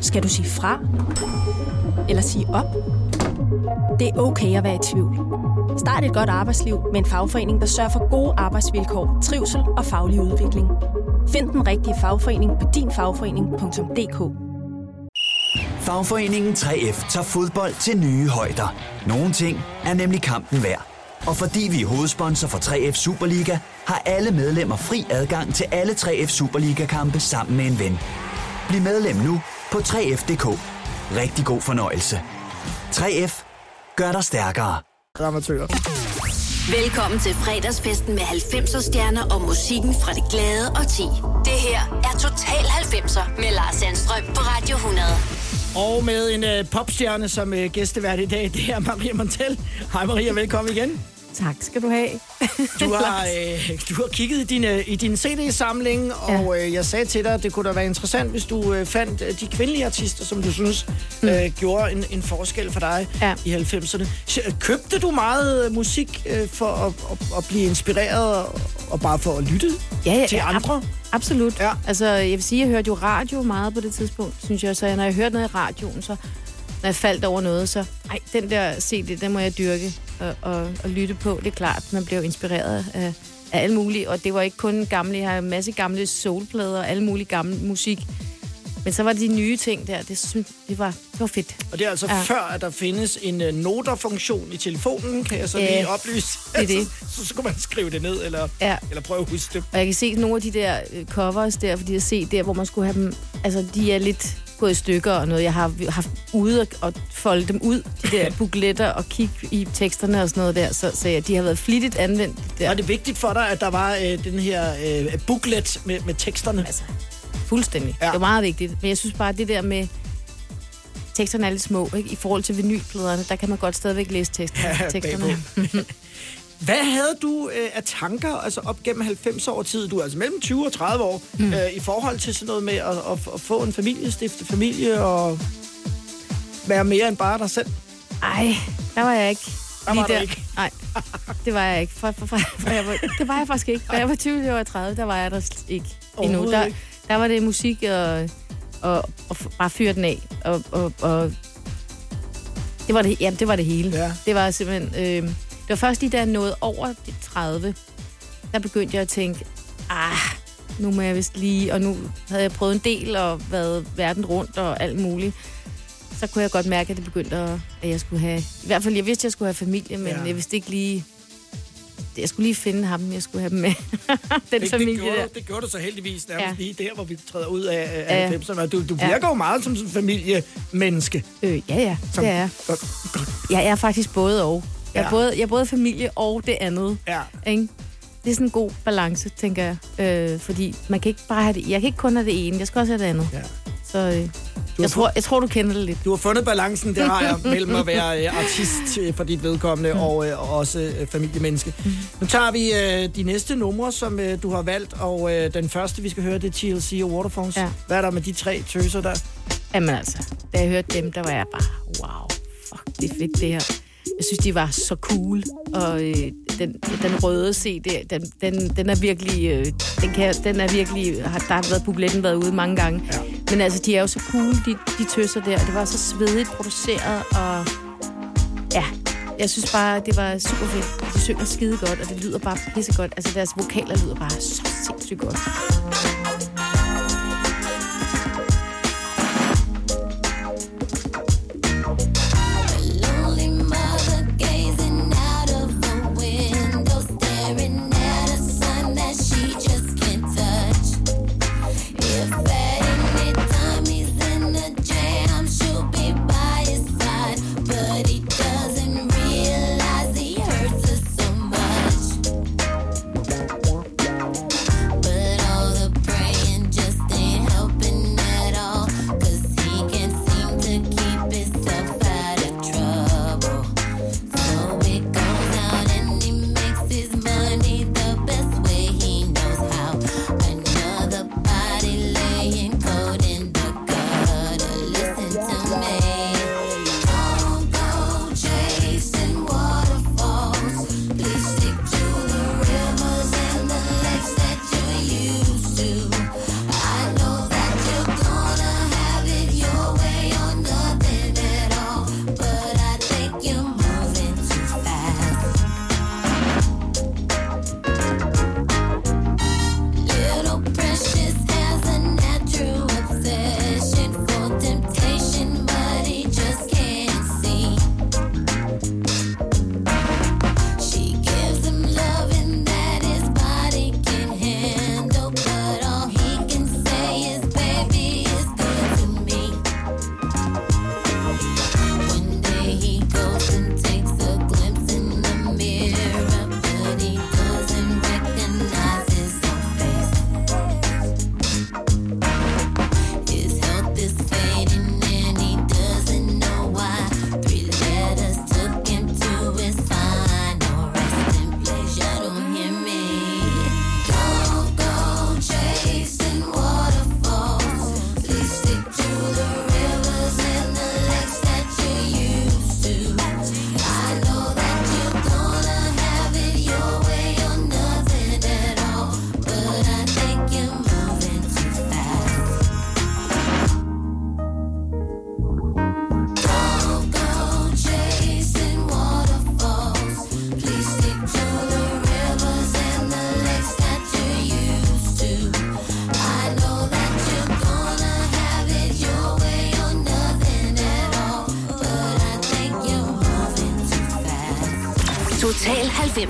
Skal du sige fra? Eller sige op? Det er okay at være i tvivl. Start et godt arbejdsliv med en fagforening, der sørger for gode arbejdsvilkår, trivsel og faglig udvikling. Find den rigtige fagforening på dinfagforening.dk. Fagforeningen 3F tager fodbold til nye højder. Nogle ting er nemlig kampen værd. Og fordi vi er hovedsponsor for 3F Superliga, har alle medlemmer fri adgang til alle 3F Superliga-kampe sammen med en ven. Bliv medlem nu på 3F.dk. Rigtig god fornøjelse. 3F gør dig stærkere. Amatører. Velkommen til fredagsfesten med 90'er stjerner og musikken fra det glade og ti. Det her er Total 90'er med Lars Sandstrøm på Radio 100. Og med en øh, popstjerne som øh, gæstevært i dag, det er Maria Montel. Hej Maria, velkommen igen. Tak skal du have. Du har, øh, du har kigget i din, øh, i din CD-samling, og øh, jeg sagde til dig, at det kunne da være interessant, hvis du øh, fandt øh, de kvindelige artister, som du synes øh, gjorde en, en forskel for dig Ja. i 90'erne. Så, øh, Købte du meget øh, musik øh, for at, at, at blive inspireret og, og bare for at lytte Ja, ja, til ja, andre? Absolut. Ja. Altså, jeg vil sige, jeg hørte jo radio meget på det tidspunkt, synes jeg. Så når jeg hørte noget i radioen, så når jeg faldt over noget, så ej, den der CD, den må jeg dyrke og, og, og lytte på. Det er klart, man bliver inspireret af, af alle mulige. Og det var ikke kun gamle, jeg har en masse gamle soulplader og alle mulige gamle musik. Men så var det de nye ting der, det, synes, det, var, det var fedt. Og det er altså Ja. før, at der findes en uh, noterfunktion i telefonen, kan jeg så lige oplyse. det er det. så, så skulle man skrive det ned, eller, Ja. eller prøve at huske det. Og jeg kan se nogle af de der øh, covers der, fordi jeg ser der, hvor man skulle have dem, altså de er lidt gået i stykker og noget. Jeg har haft ude og, folde dem ud, de der bukletter og kigge i teksterne og sådan noget der, så, så ja, de har været flittigt anvendt der. Var det vigtigt for dig, at der var øh, den her øh, booklet med, med teksterne? Altså, fuldstændig. Ja. Ja. Det var meget vigtigt. Men jeg synes bare, at det der med teksterne er lidt små, ikke? I forhold til vinylpladerne, der kan man godt stadigvæk læse teksterne. Ja, teksterne. Hvad havde du øh, af tanker altså op gennem 90 år tid? Du er altså mellem 20 og 30 år mm. øh, i forhold til sådan noget med at, at, at få en familie, stifte familie og være mere end bare dig selv. Ej, der var jeg ikke. Der Lige var du ikke. Nej, det var jeg ikke. For, for, for, for jeg var, det var jeg faktisk ikke. Da jeg var 20, jeg var 30, der var jeg der ikke endnu. Der, der var det musik og, og, og bare fyre den af. Og, og, og det var det, jamen, det var det hele. Ja. Det var simpelthen... Øh, var først lige da jeg nåede over de 30, der begyndte jeg at tænke, ah, nu må jeg vist lige... Og nu havde jeg prøvet en del og været verden rundt og alt muligt så kunne jeg godt mærke, at det begyndte at, at jeg skulle have... I hvert fald, jeg vidste, at jeg skulle have familie, men Ja. ja. jeg vidste ikke lige... jeg skulle lige finde ham, jeg skulle have dem med. Den det, familie det, gjorde, der. det gjorde du så heldigvis nærmest ja. Ja. lige der, hvor vi træder ud af, af Ja. 90'erne. Du, du Ja. virker jo meget som en familiemenneske. Øh, ja, ja, Som, det er jeg. Jeg er faktisk både og. Jeg er, både, jeg er både familie og det andet. Ja. Ikke? Det er sådan en god balance, tænker jeg. Øh, fordi man kan ikke bare have det. Jeg kan ikke kun have det ene, jeg skal også have det andet. Ja. Så øh, jeg, tror, jeg tror, du kender det lidt. Du har fundet balancen, det har jeg, mellem at være øh, artist øh, for dit vedkommende Mm. og, øh, og også øh, familiemenneske. Nu tager vi øh, de næste numre, som øh, du har valgt, og øh, den første, vi skal høre, det er TLC og Waterfalls. Ja. Hvad er der med de tre tøser der? Jamen altså, da jeg hørte dem, der var jeg bare, wow, fuck, det er fedt det her. Jeg synes, de var så cool, og øh, den, den røde CD, den, den, den er virkelig, øh, den, kan, den er virkelig, har, der har været bubbletten været ude mange gange. Ja. Men altså, de er jo så cool, de, de tøser der, og det var så svedigt produceret, og ja, jeg synes bare, det var super fedt. De synger skide godt, og det lyder bare pissegodt. Altså, deres vokaler lyder bare så sindssygt godt.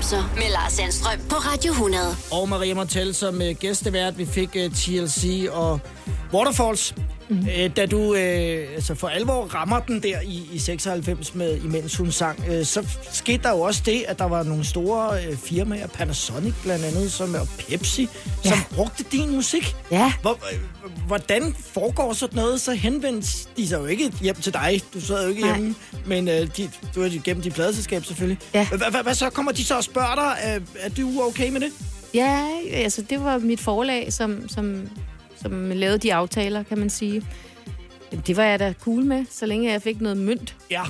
90'er med Lars Sandstrøm på Radio 100. Og Maria Montel som uh, gæstevært. Vi fik uh, TLC og Waterfalls. Mm. Uh, da du uh, altså for alvor rammer den der i, i 96, med, imens hun sang, uh, så skete der jo også det, at der var nogle store uh, firmaer, Panasonic blandt andet, som, og Pepsi, ja. som brugte din musik. Ja. Hvor, øh, hvordan foregår sådan noget? Så henvendte de sig jo ikke hjem til dig. Du sad jo ikke Nej. hjemme, men uh, de, du er gennem dit pladeselskab selvfølgelig. Ja. Hvad så? Kommer de så og spørger dig, uh, er du okay med det? Ja, altså det var mit forlag, som, som, som lavede de aftaler, kan man sige. Det var jeg da cool med, så længe jeg fik noget mønt. Ja.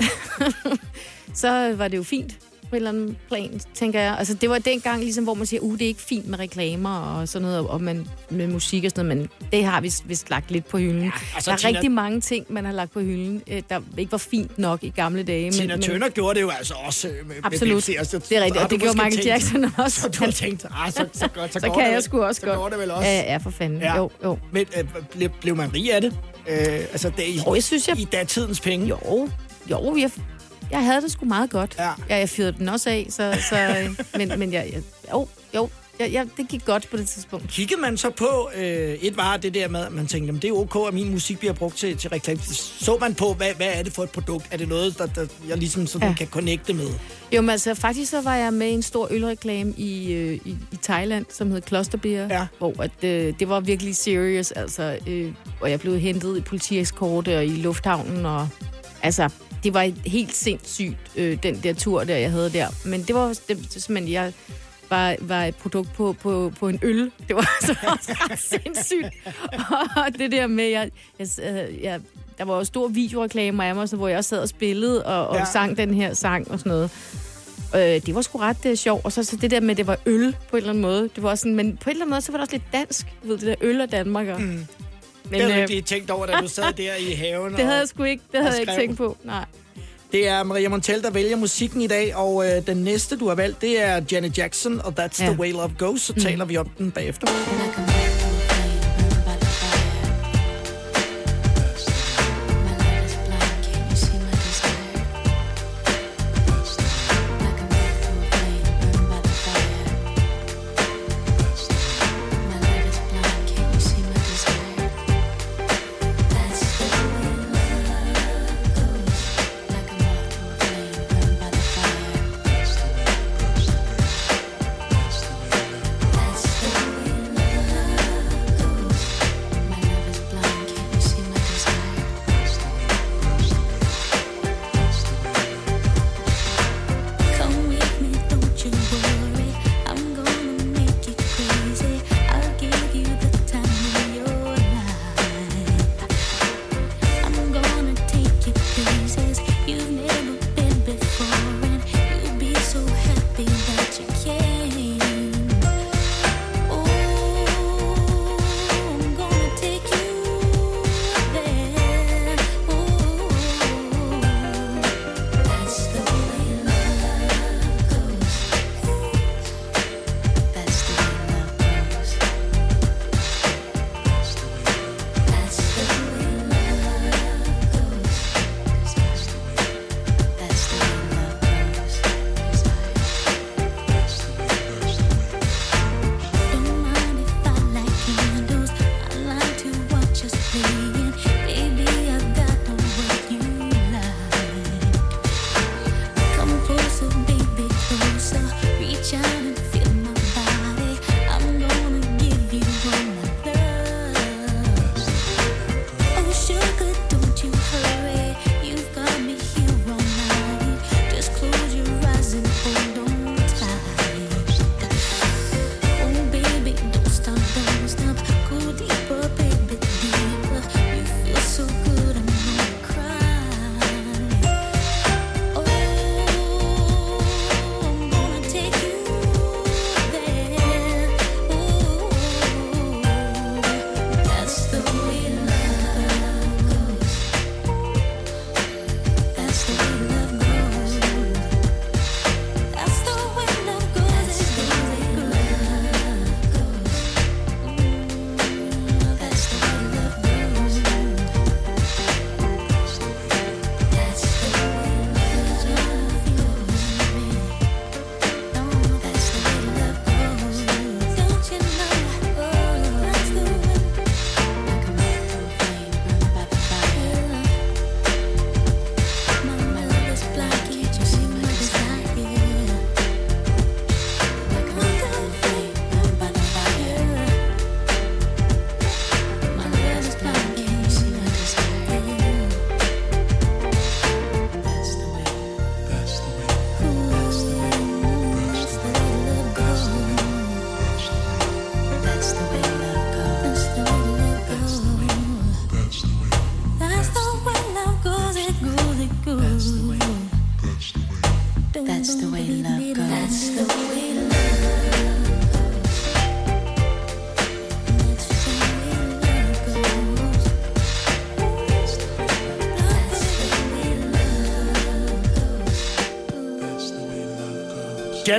så var det jo fint på en eller anden plan, tænker jeg. Altså, det var dengang, ligesom, hvor man siger, uh, det er ikke fint med reklamer og sådan noget, og man, med musik og sådan noget, men det har vi vist lagt lidt på hylden. Ja, altså, der er Tina- rigtig mange ting, man har lagt på hylden, øh, der ikke var fint nok i gamle dage. Tina Turner gjorde det jo altså også øh, med, Absolut. med Pepsi. Altså, Det er rigtigt, og det gjorde Michael tænkt- Jackson også. Så du har tænkt, ah, så, så, godt, så, Så kan det jeg sgu også så godt. går det vel også. Ja, ja, for fanden. Jo, jo. Men øh, blev, blev man rig af det? Øh, altså, det i, Jo, jeg synes, jeg... i datidens penge? Jo, jo, jeg, jeg havde det sgu meget godt. Ja. ja jeg fyrede den også af, så, så, øh, men, men jeg, jeg, jo, jo, jeg, jeg, det gik godt på det tidspunkt. Kiggede man så på, øh, et var det der med, at man tænkte, jamen, det er ok, at min musik bliver brugt til, til reklame. Så man på, hvad, hvad er det for et produkt? Er det noget, der, der jeg ligesom sådan. Ja. kan connecte med? Jo, men altså, faktisk så var jeg med i en stor ølreklame i, øh, i, i Thailand, som hed Klosterbeer, Ja. hvor at, øh, det var virkelig serious, altså, øh, og jeg blev hentet i politieskorte og i lufthavnen, og altså, det var helt sindssygt, øh, den der tur, der jeg havde der. Men det var det, simpelthen, jeg var, var et produkt på, på, på en øl. Det var så også ret sindssygt. Og det der med, jeg, jeg, øh, jeg, der var jo stor videoreklamer af mig, så, hvor jeg også sad og spillede og, og Ja. sang den her sang og sådan noget. Øh, det var sgu ret uh, sjovt. Og så, så det der med, at det var øl på en eller anden måde. Det var også sådan, men på en eller anden måde, så var det også lidt dansk. Du ved, det der øl og Danmark. Og, mm. Men, det havde du øh, ikke lige tænkt over, da du sad der i haven. det havde og- jeg sgu ikke, det havde jeg ikke tænkt på. Nej. Det er Maria Montel, der vælger musikken i dag, og øh, den næste, du har valgt, det er Janet Jackson, og That's ja. Ja. the Way Love Goes. Så mm. taler vi om den bagefter.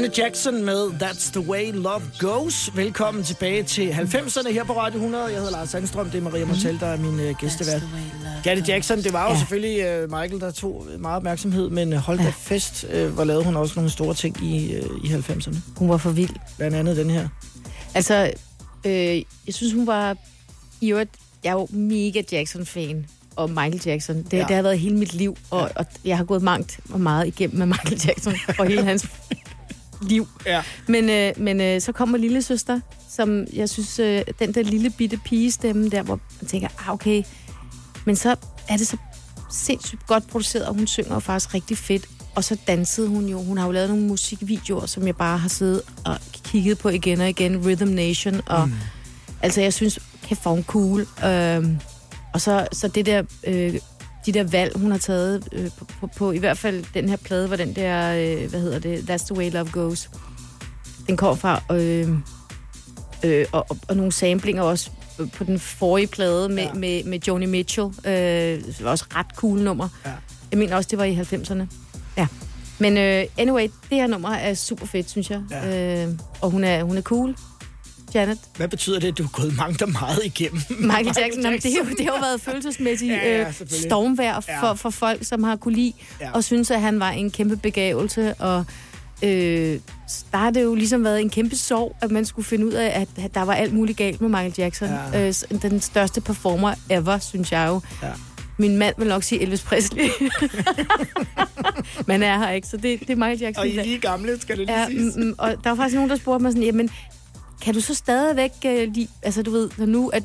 Janet Jackson med That's the Way Love Goes. Velkommen tilbage til 90'erne her på Radio 100. Jeg hedder Lars Sandstrøm, det er Maria Montel, der er min uh, gæstevært. Janet Jackson, det var jo ja. selvfølgelig uh, Michael, der tog meget opmærksomhed, men uh, hold da fest, uh, hvor lavede hun også nogle store ting i, uh, i 90'erne. Hun var for vild. Blandt andet den her. Altså, øh, jeg synes, hun var... I øvrigt, jeg er jo mega Jackson-fan. Og Michael Jackson. Det, Ja. ja. det har været hele mit liv, og, og jeg har gået mangt og meget igennem med Michael Jackson og hele hans liv. Ja. Men, øh, men øh, så kommer lille søster, som jeg synes, øh, den der lille bitte pigestemme der, hvor man tænker, ah, okay. Men så er det så sindssygt godt produceret, og hun synger faktisk rigtig fedt. Og så dansede hun jo. Hun har jo lavet nogle musikvideoer, som jeg bare har siddet og kigget på igen og igen. Rhythm Nation. Og, mm. Altså, jeg synes, kæft, hvor hun cool. Øhm, og så, så det der, øh, de der valg, hun har taget øh, på, på, på, i hvert fald den her plade, hvor den der, øh, hvad hedder det, That's the way love goes. Den kommer fra, øh, øh, og, og, og nogle samplinger også på den forrige plade med, ja. med, med Joni Mitchell. Øh, det var også ret cool nummer. Ja. Jeg mener også, det var i 90'erne. Ja. Men øh, anyway, det her nummer er super fedt, synes jeg. Ja. Øh, og hun er, hun er cool. Janet. Hvad betyder det, at du har gået mangt og meget igennem? Michael Jackson, jamen, det, har, jo- det har jo været følelsesmæssigt Ja, ja, øh, stormvær for, Ja. for folk, som har kunne lide, Ja. og synes, at han var en kæmpe begavelse, og øh, der har det jo ligesom været en kæmpe sorg, at man skulle finde ud af, at, der var alt muligt galt med Michael Jackson. Ja. Øh, den største performer ever, synes jeg jo. Ja. Min mand vil nok sige Elvis Presley. Men er her ikke, så det, det er Michael Jackson. Og I er lige gamle, skal det lige Ja, siges. mm, mm, og der var faktisk nogen, der spurgte mig sådan, jamen, kan du så stadigvæk øh, lide, altså du ved, når nu, at,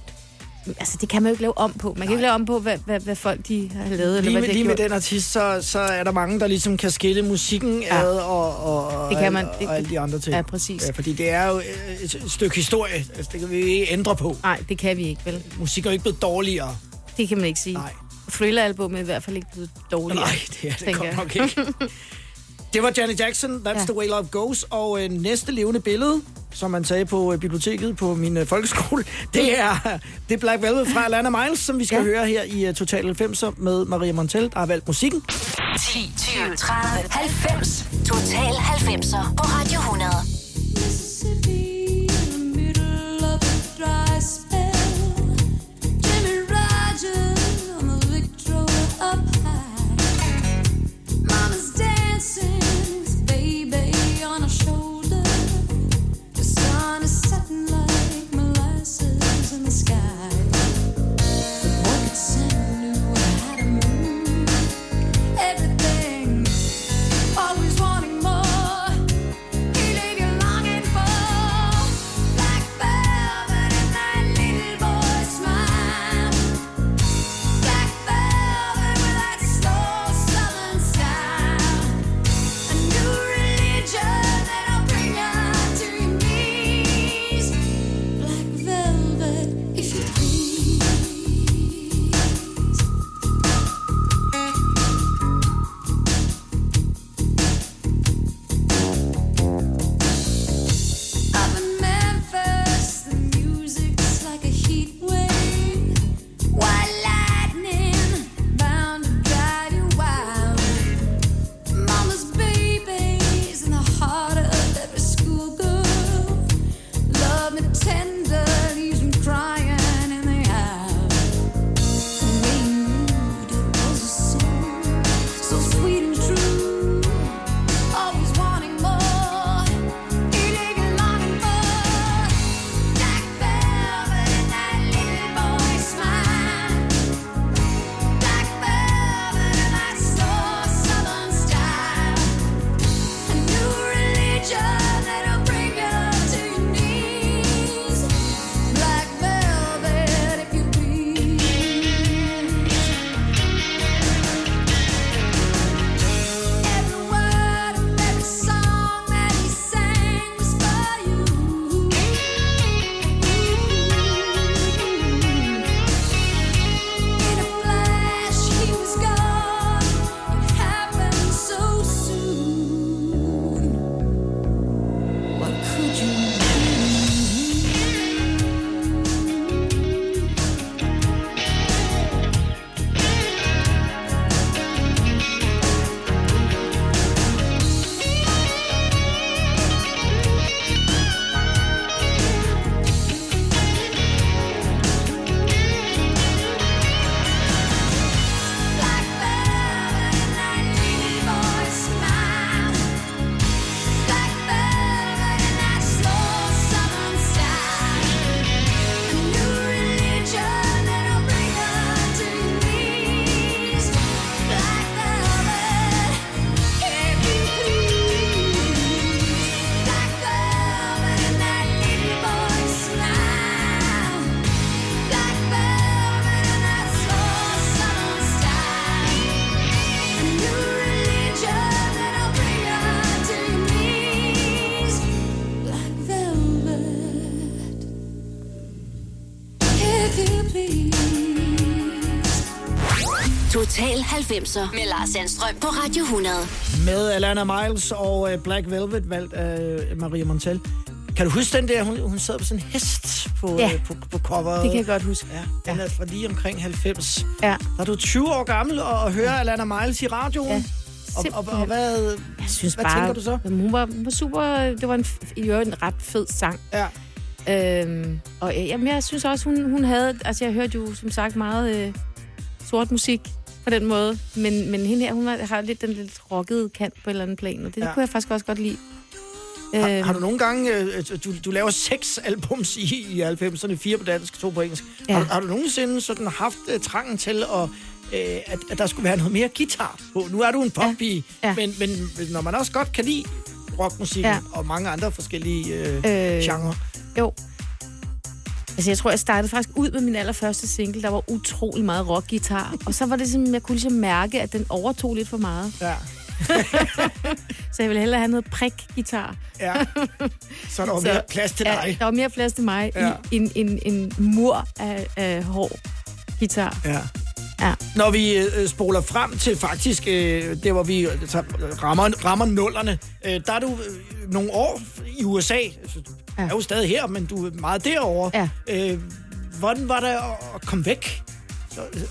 altså det kan man jo ikke lave om på. Man kan jo ikke lave om på, hvad, hvad, hvad folk de har lavet, eller Lige, hvad med, de lige har med gjort. den artist, så, så er der mange, der ligesom kan skille musikken ja. Ad og, og, Det kan man. og, og alle de andre ting. Ja, præcis. Ja, fordi det er jo øh, et stykke historie. Altså, det kan vi ikke ændre på. Nej, det kan vi ikke, vel? Musik er jo ikke blevet dårligere. Det kan man ikke sige. Nej. Thriller-albummet er i hvert fald ikke blevet dårligere. Nej, det er det godt nok ikke. Det var Janet Jackson, That's ja. The way love goes. Og øh, næste levende billede, som man sagde på øh, biblioteket på min øh, folkeskole, det er, det er Black Velvet fra Alana Miles, som vi skal ja. Høre her i øh, Total 90'er med Maria Montel, der har valgt musikken. 10, 20, 30, 90. Total 90'er på Radio 100. in the sky. 90'er med Lars Sandstrøm på Radio 100. Med Alana Miles og øh, Black Velvet, valgt af øh, Maria Montel. Kan du huske den der, hun, hun sad på sådan en hest på, Ja. øh, på, på coveret? Det kan jeg godt huske. Ja, den er fra lige omkring 90. Ja. Er du 20 år gammel og, og hører Alana Miles i radioen? Ja. Og, og, og, hvad, Jeg synes hvad bare, tænker du så? Hun var, hun var super... Det var en, i øvrigt en ret fed sang. Ja. Øhm, og ja, jamen, jeg synes også, hun, hun havde... Altså, jeg hørte jo som sagt meget øh, sort musik på den måde. Men, men hende her, hun har, lidt den lidt rockede kant på et eller andet plan, og det Ja. ja. kunne jeg faktisk også godt lide. Har, Øhm, har du nogle gange... Øh, du, du laver seks albums i, i 90'erne, fire på dansk, to på engelsk. Ja. Har, du- har du nogensinde sådan haft uh, trangen til, at, uh, at, at der skulle være noget mere guitar på? Nu er du en poppige, ja. Ja. men, men når man også godt kan lide rockmusik ja. Og mange andre forskellige øh, Øh, genrer. Jo. Altså, jeg tror, jeg startede faktisk ud med min allerførste single, der var utrolig meget rockgitar. Og så var det simpelthen, jeg kunne ligesom mærke, at den overtog lidt for meget. Ja. Så jeg ville hellere have noget prik-gitar. Ja. Så der var mere plads til dig. Ja, der var mere plads til mig Ja. i en, en, en mur af, af hård guitar. Ja. Ja. Når vi øh, spoler frem til faktisk, øh, det hvor vi øh, så rammer, rammer nullerne, øh, der er du øh, nogle år i USA. Altså, ja. er jo stadig her, men du er meget derovre. Ja. Øh, hvordan var det at, komme væk?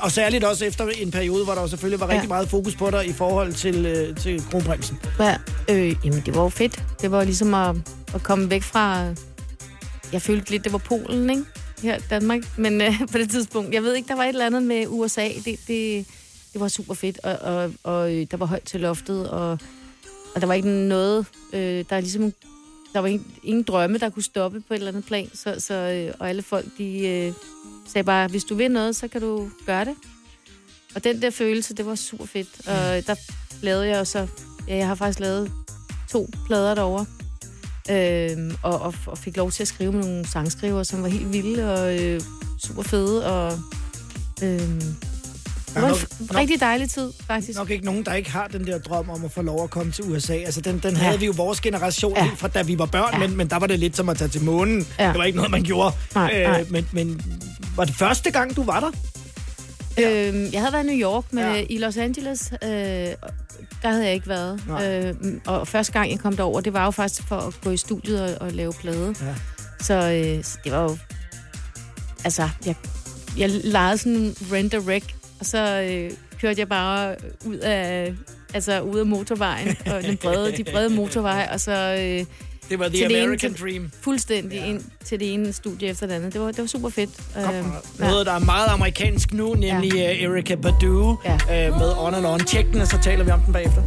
Og særligt også efter en periode, hvor der selvfølgelig var Ja. rigtig meget fokus på dig i forhold til, øh, til kronprinsen. Ja, øh, jamen, det var jo fedt. Det var ligesom at, at komme væk fra... Jeg følte lidt, det var Polen, ikke? Her i Danmark. Men øh, på det tidspunkt, jeg ved ikke, der var et eller andet med USA. Det, det, det var super fedt, og, og, og øh, der var højt til loftet, og, og der var ikke noget... Øh, der er ligesom... Der var ingen, ingen drømme, der kunne stoppe på et eller andet plan. Så, så, øh, og alle folk, de øh, sagde bare, hvis du vil noget, så kan du gøre det. Og den der følelse, det var super fedt. Og der lavede jeg jo så... Ja, jeg har faktisk lavet to plader derovre. Øh, og, og, og fik lov til at skrive med nogle sangskriver, som var helt vilde og øh, super fede. Og, øh, det var en nok- rigtig dejlig tid, faktisk. Nok ikke nogen, der ikke har den der drøm om at få lov at komme til USA. Altså, den, den Ja. havde vi jo vores generation ja. Ja. helt fra da vi var børn, ja. Ja. men, men der var det lidt som at tage til månen. Ja. Ja. Det var ikke noget, man gjorde. Nej, nej. men, men var det første gang, du var der? Øhm, jeg havde været i New York, men Ja. ja. i Los Angeles, øh, der havde jeg ikke været. Nej. Øhm, og første gang, jeg kom derover, det var jo faktisk for at gå i studiet og, og lave plade. Ja. Så, øh, så det var jo... Altså, jeg, jeg lejede sådan en rent a wreck, og så øh, kørte jeg bare ud af, altså, ud af motorvejen, og den brede, de brede motorveje, og så... Øh, Det var The til det ene American til- Dream. fuldstændig ja. ind til det ene studie efter det andet. Det var, det var super fedt. Øhm, Noget, der er meget amerikansk nu, nemlig ja. Erika Badu ja. øh, med On and On. Tjek den, og så taler vi om den bagefter.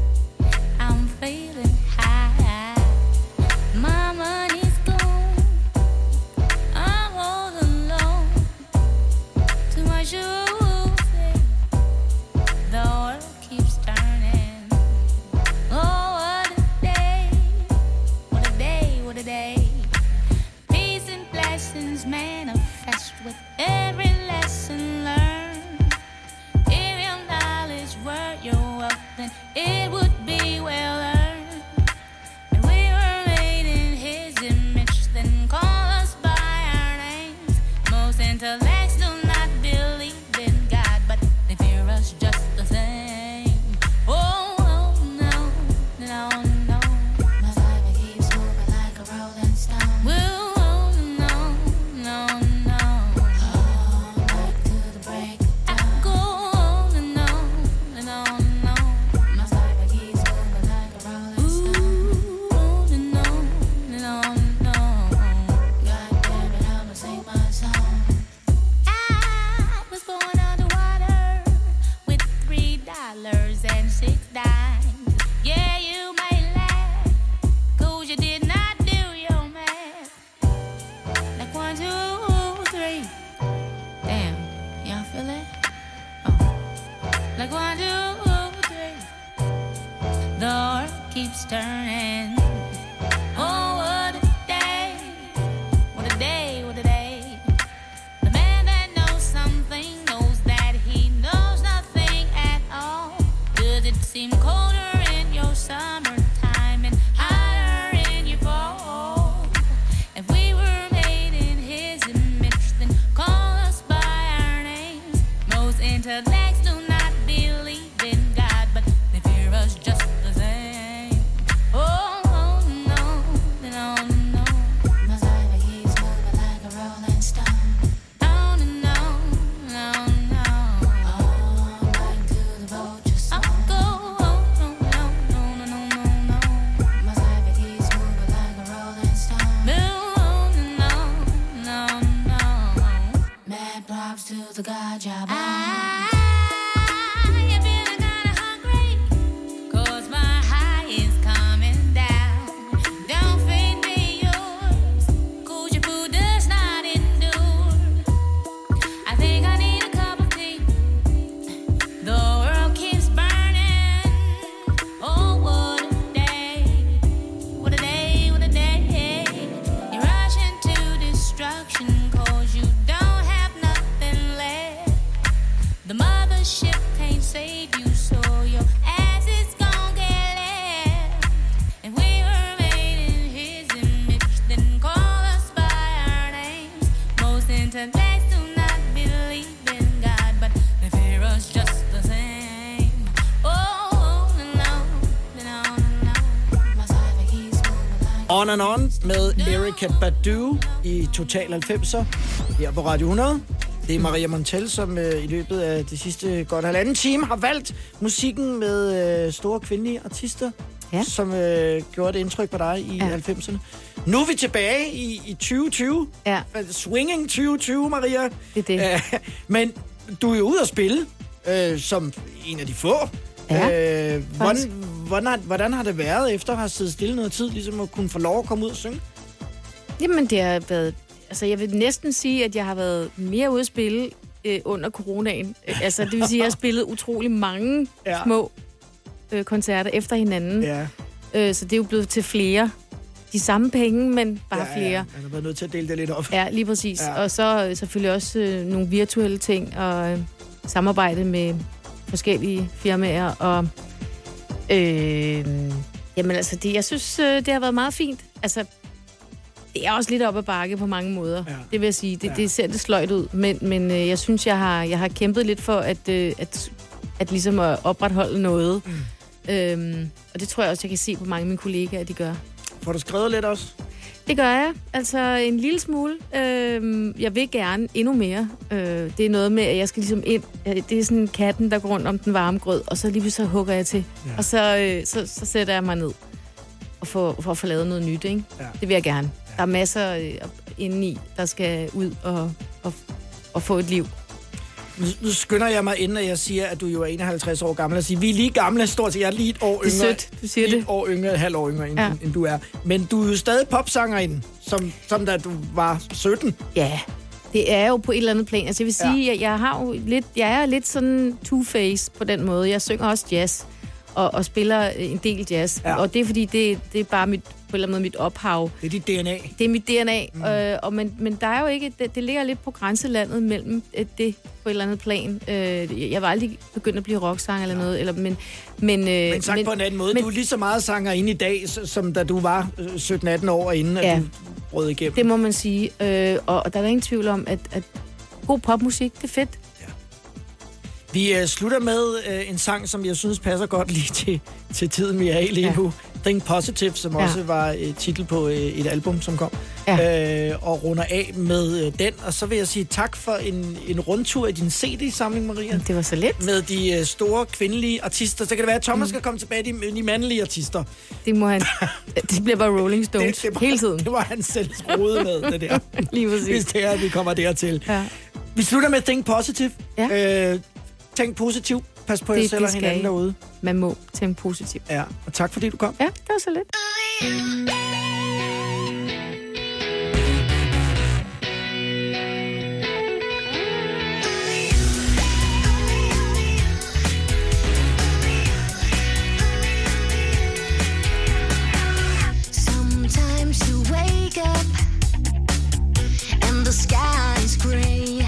On and On med Erika Badu i Total 90'er her på Radio 100. Det er Maria Montel, som øh, i løbet af de sidste godt halvanden time har valgt musikken med øh, store kvindelige artister, Ja. som øh, gjorde et indtryk på dig i Ja. ja. 90'erne. Nu er vi tilbage i, i 2020. Ja. Swinging 2020, Maria. Det er det. Øh, men du er jo ude at spille øh, som en af de få. Ja, øh, hvordan, hvordan, har, hvordan har det været efter at have siddet stille noget tid, ligesom at kunne få lov at komme ud og synge? Jamen, det har været... Altså, jeg vil næsten sige, at jeg har været mere ude at spille øh, under coronaen. Øh, Altså, det vil sige, at jeg har spillet utrolig mange Ja. små øh, koncerter efter hinanden. Ja. Øh, så det er jo blevet til flere. De samme penge, men bare ja, flere. Ja, man har været nødt til at dele det lidt op. Ja, lige præcis. Ja. Og så øh, selvfølgelig også øh, nogle virtuelle ting og øh, samarbejde med forskellige firmaer. Og øh, jamen altså, det, jeg synes, øh, det har været meget fint. Altså, det er også lidt op ad bakke på mange måder. Ja. Det vil jeg sige. Det, Ja. ja. det ser det sløjt ud. Men, men øh, jeg synes, jeg har, jeg har kæmpet lidt for at, øh, at, at ligesom at opretholde noget. Mm. Øhm, og det tror jeg også, jeg kan se på mange af mine kollegaer, at de gør. Får du skrevet lidt også? Det gør jeg. Altså en lille smule. Øhm, jeg vil gerne endnu mere. Øh, det er noget med, at jeg skal ligesom ind. øh, Det er sådan katten, der går rundt om den varme grød, og så lige så hugger jeg til. Ja. Ja. Og så, øh, så, så sætter jeg mig ned og får, for at få lavet noget nyt. Ikke? Ja. Det vil jeg gerne. Der er masser øh, indeni, der skal ud og, og, og få et liv. Nu, nu skynder jeg mig, inden at jeg siger, at du jo er 51 år gammel, og siger, vi er lige gamle, stort set. Jeg er lige et år Det er yngre. sødt, du siger det. et år yngre, et halvt år yngre, end, ja. End du er. Men du er jo stadig popsangerinde, som, som da du var 17. Ja, det er jo på et eller andet plan. Altså jeg vil sige, ja. jeg, jeg har jo lidt, jeg er lidt sådan two-face på den måde. Jeg synger også jazz og, og spiller en del jazz. Ja. Ja. Og det er fordi, det, det er bare mit, på en eller anden måde mit ophav. Det er dit DNA. Det er mit DNA. Mm. Øh, og men, men der er jo ikke, det, det ligger lidt på grænselandet mellem øh, det på et eller andet plan. Øh, jeg var aldrig begyndt at blive rocksanger eller noget. Eller, men, men, øh, Men sagt på en anden måde, men, du er lige så meget sangerinde i dag, som da du var øh, 17-18 år, inden at Ja. du brød igennem. Det må man sige. Øh, og, og der er ingen tvivl om, at, at god popmusik, det er fedt. Vi øh, slutter med øh, en sang, som jeg synes passer godt lige til, til tiden, vi er i lige ja. Nu. Think Positive, som ja. Også var øh, titel på øh, et album, som kom. Ja. Øh, og runder af med øh, den. Og så vil jeg sige tak for en, en rundtur i din CD-samling, Maria. Det var så let. Med de øh, store kvindelige artister. Så kan det være, at Thomas mm. skal komme tilbage, de, de mandlige artister. Det må han. det bliver bare Rolling Stones Det, det, var, hele tiden. det var han selv rode med, det der. Lige præcis. Hvis det er, at vi kommer dertil. Ja. Vi slutter med Think Positive. Ja. Øh, tænk positivt. Pas på jer selv og hinanden derude. Man må tænke positivt. Ja, og tak fordi du kom. Ja, det var så lidt. Sometimes you wake up and the sky is gray.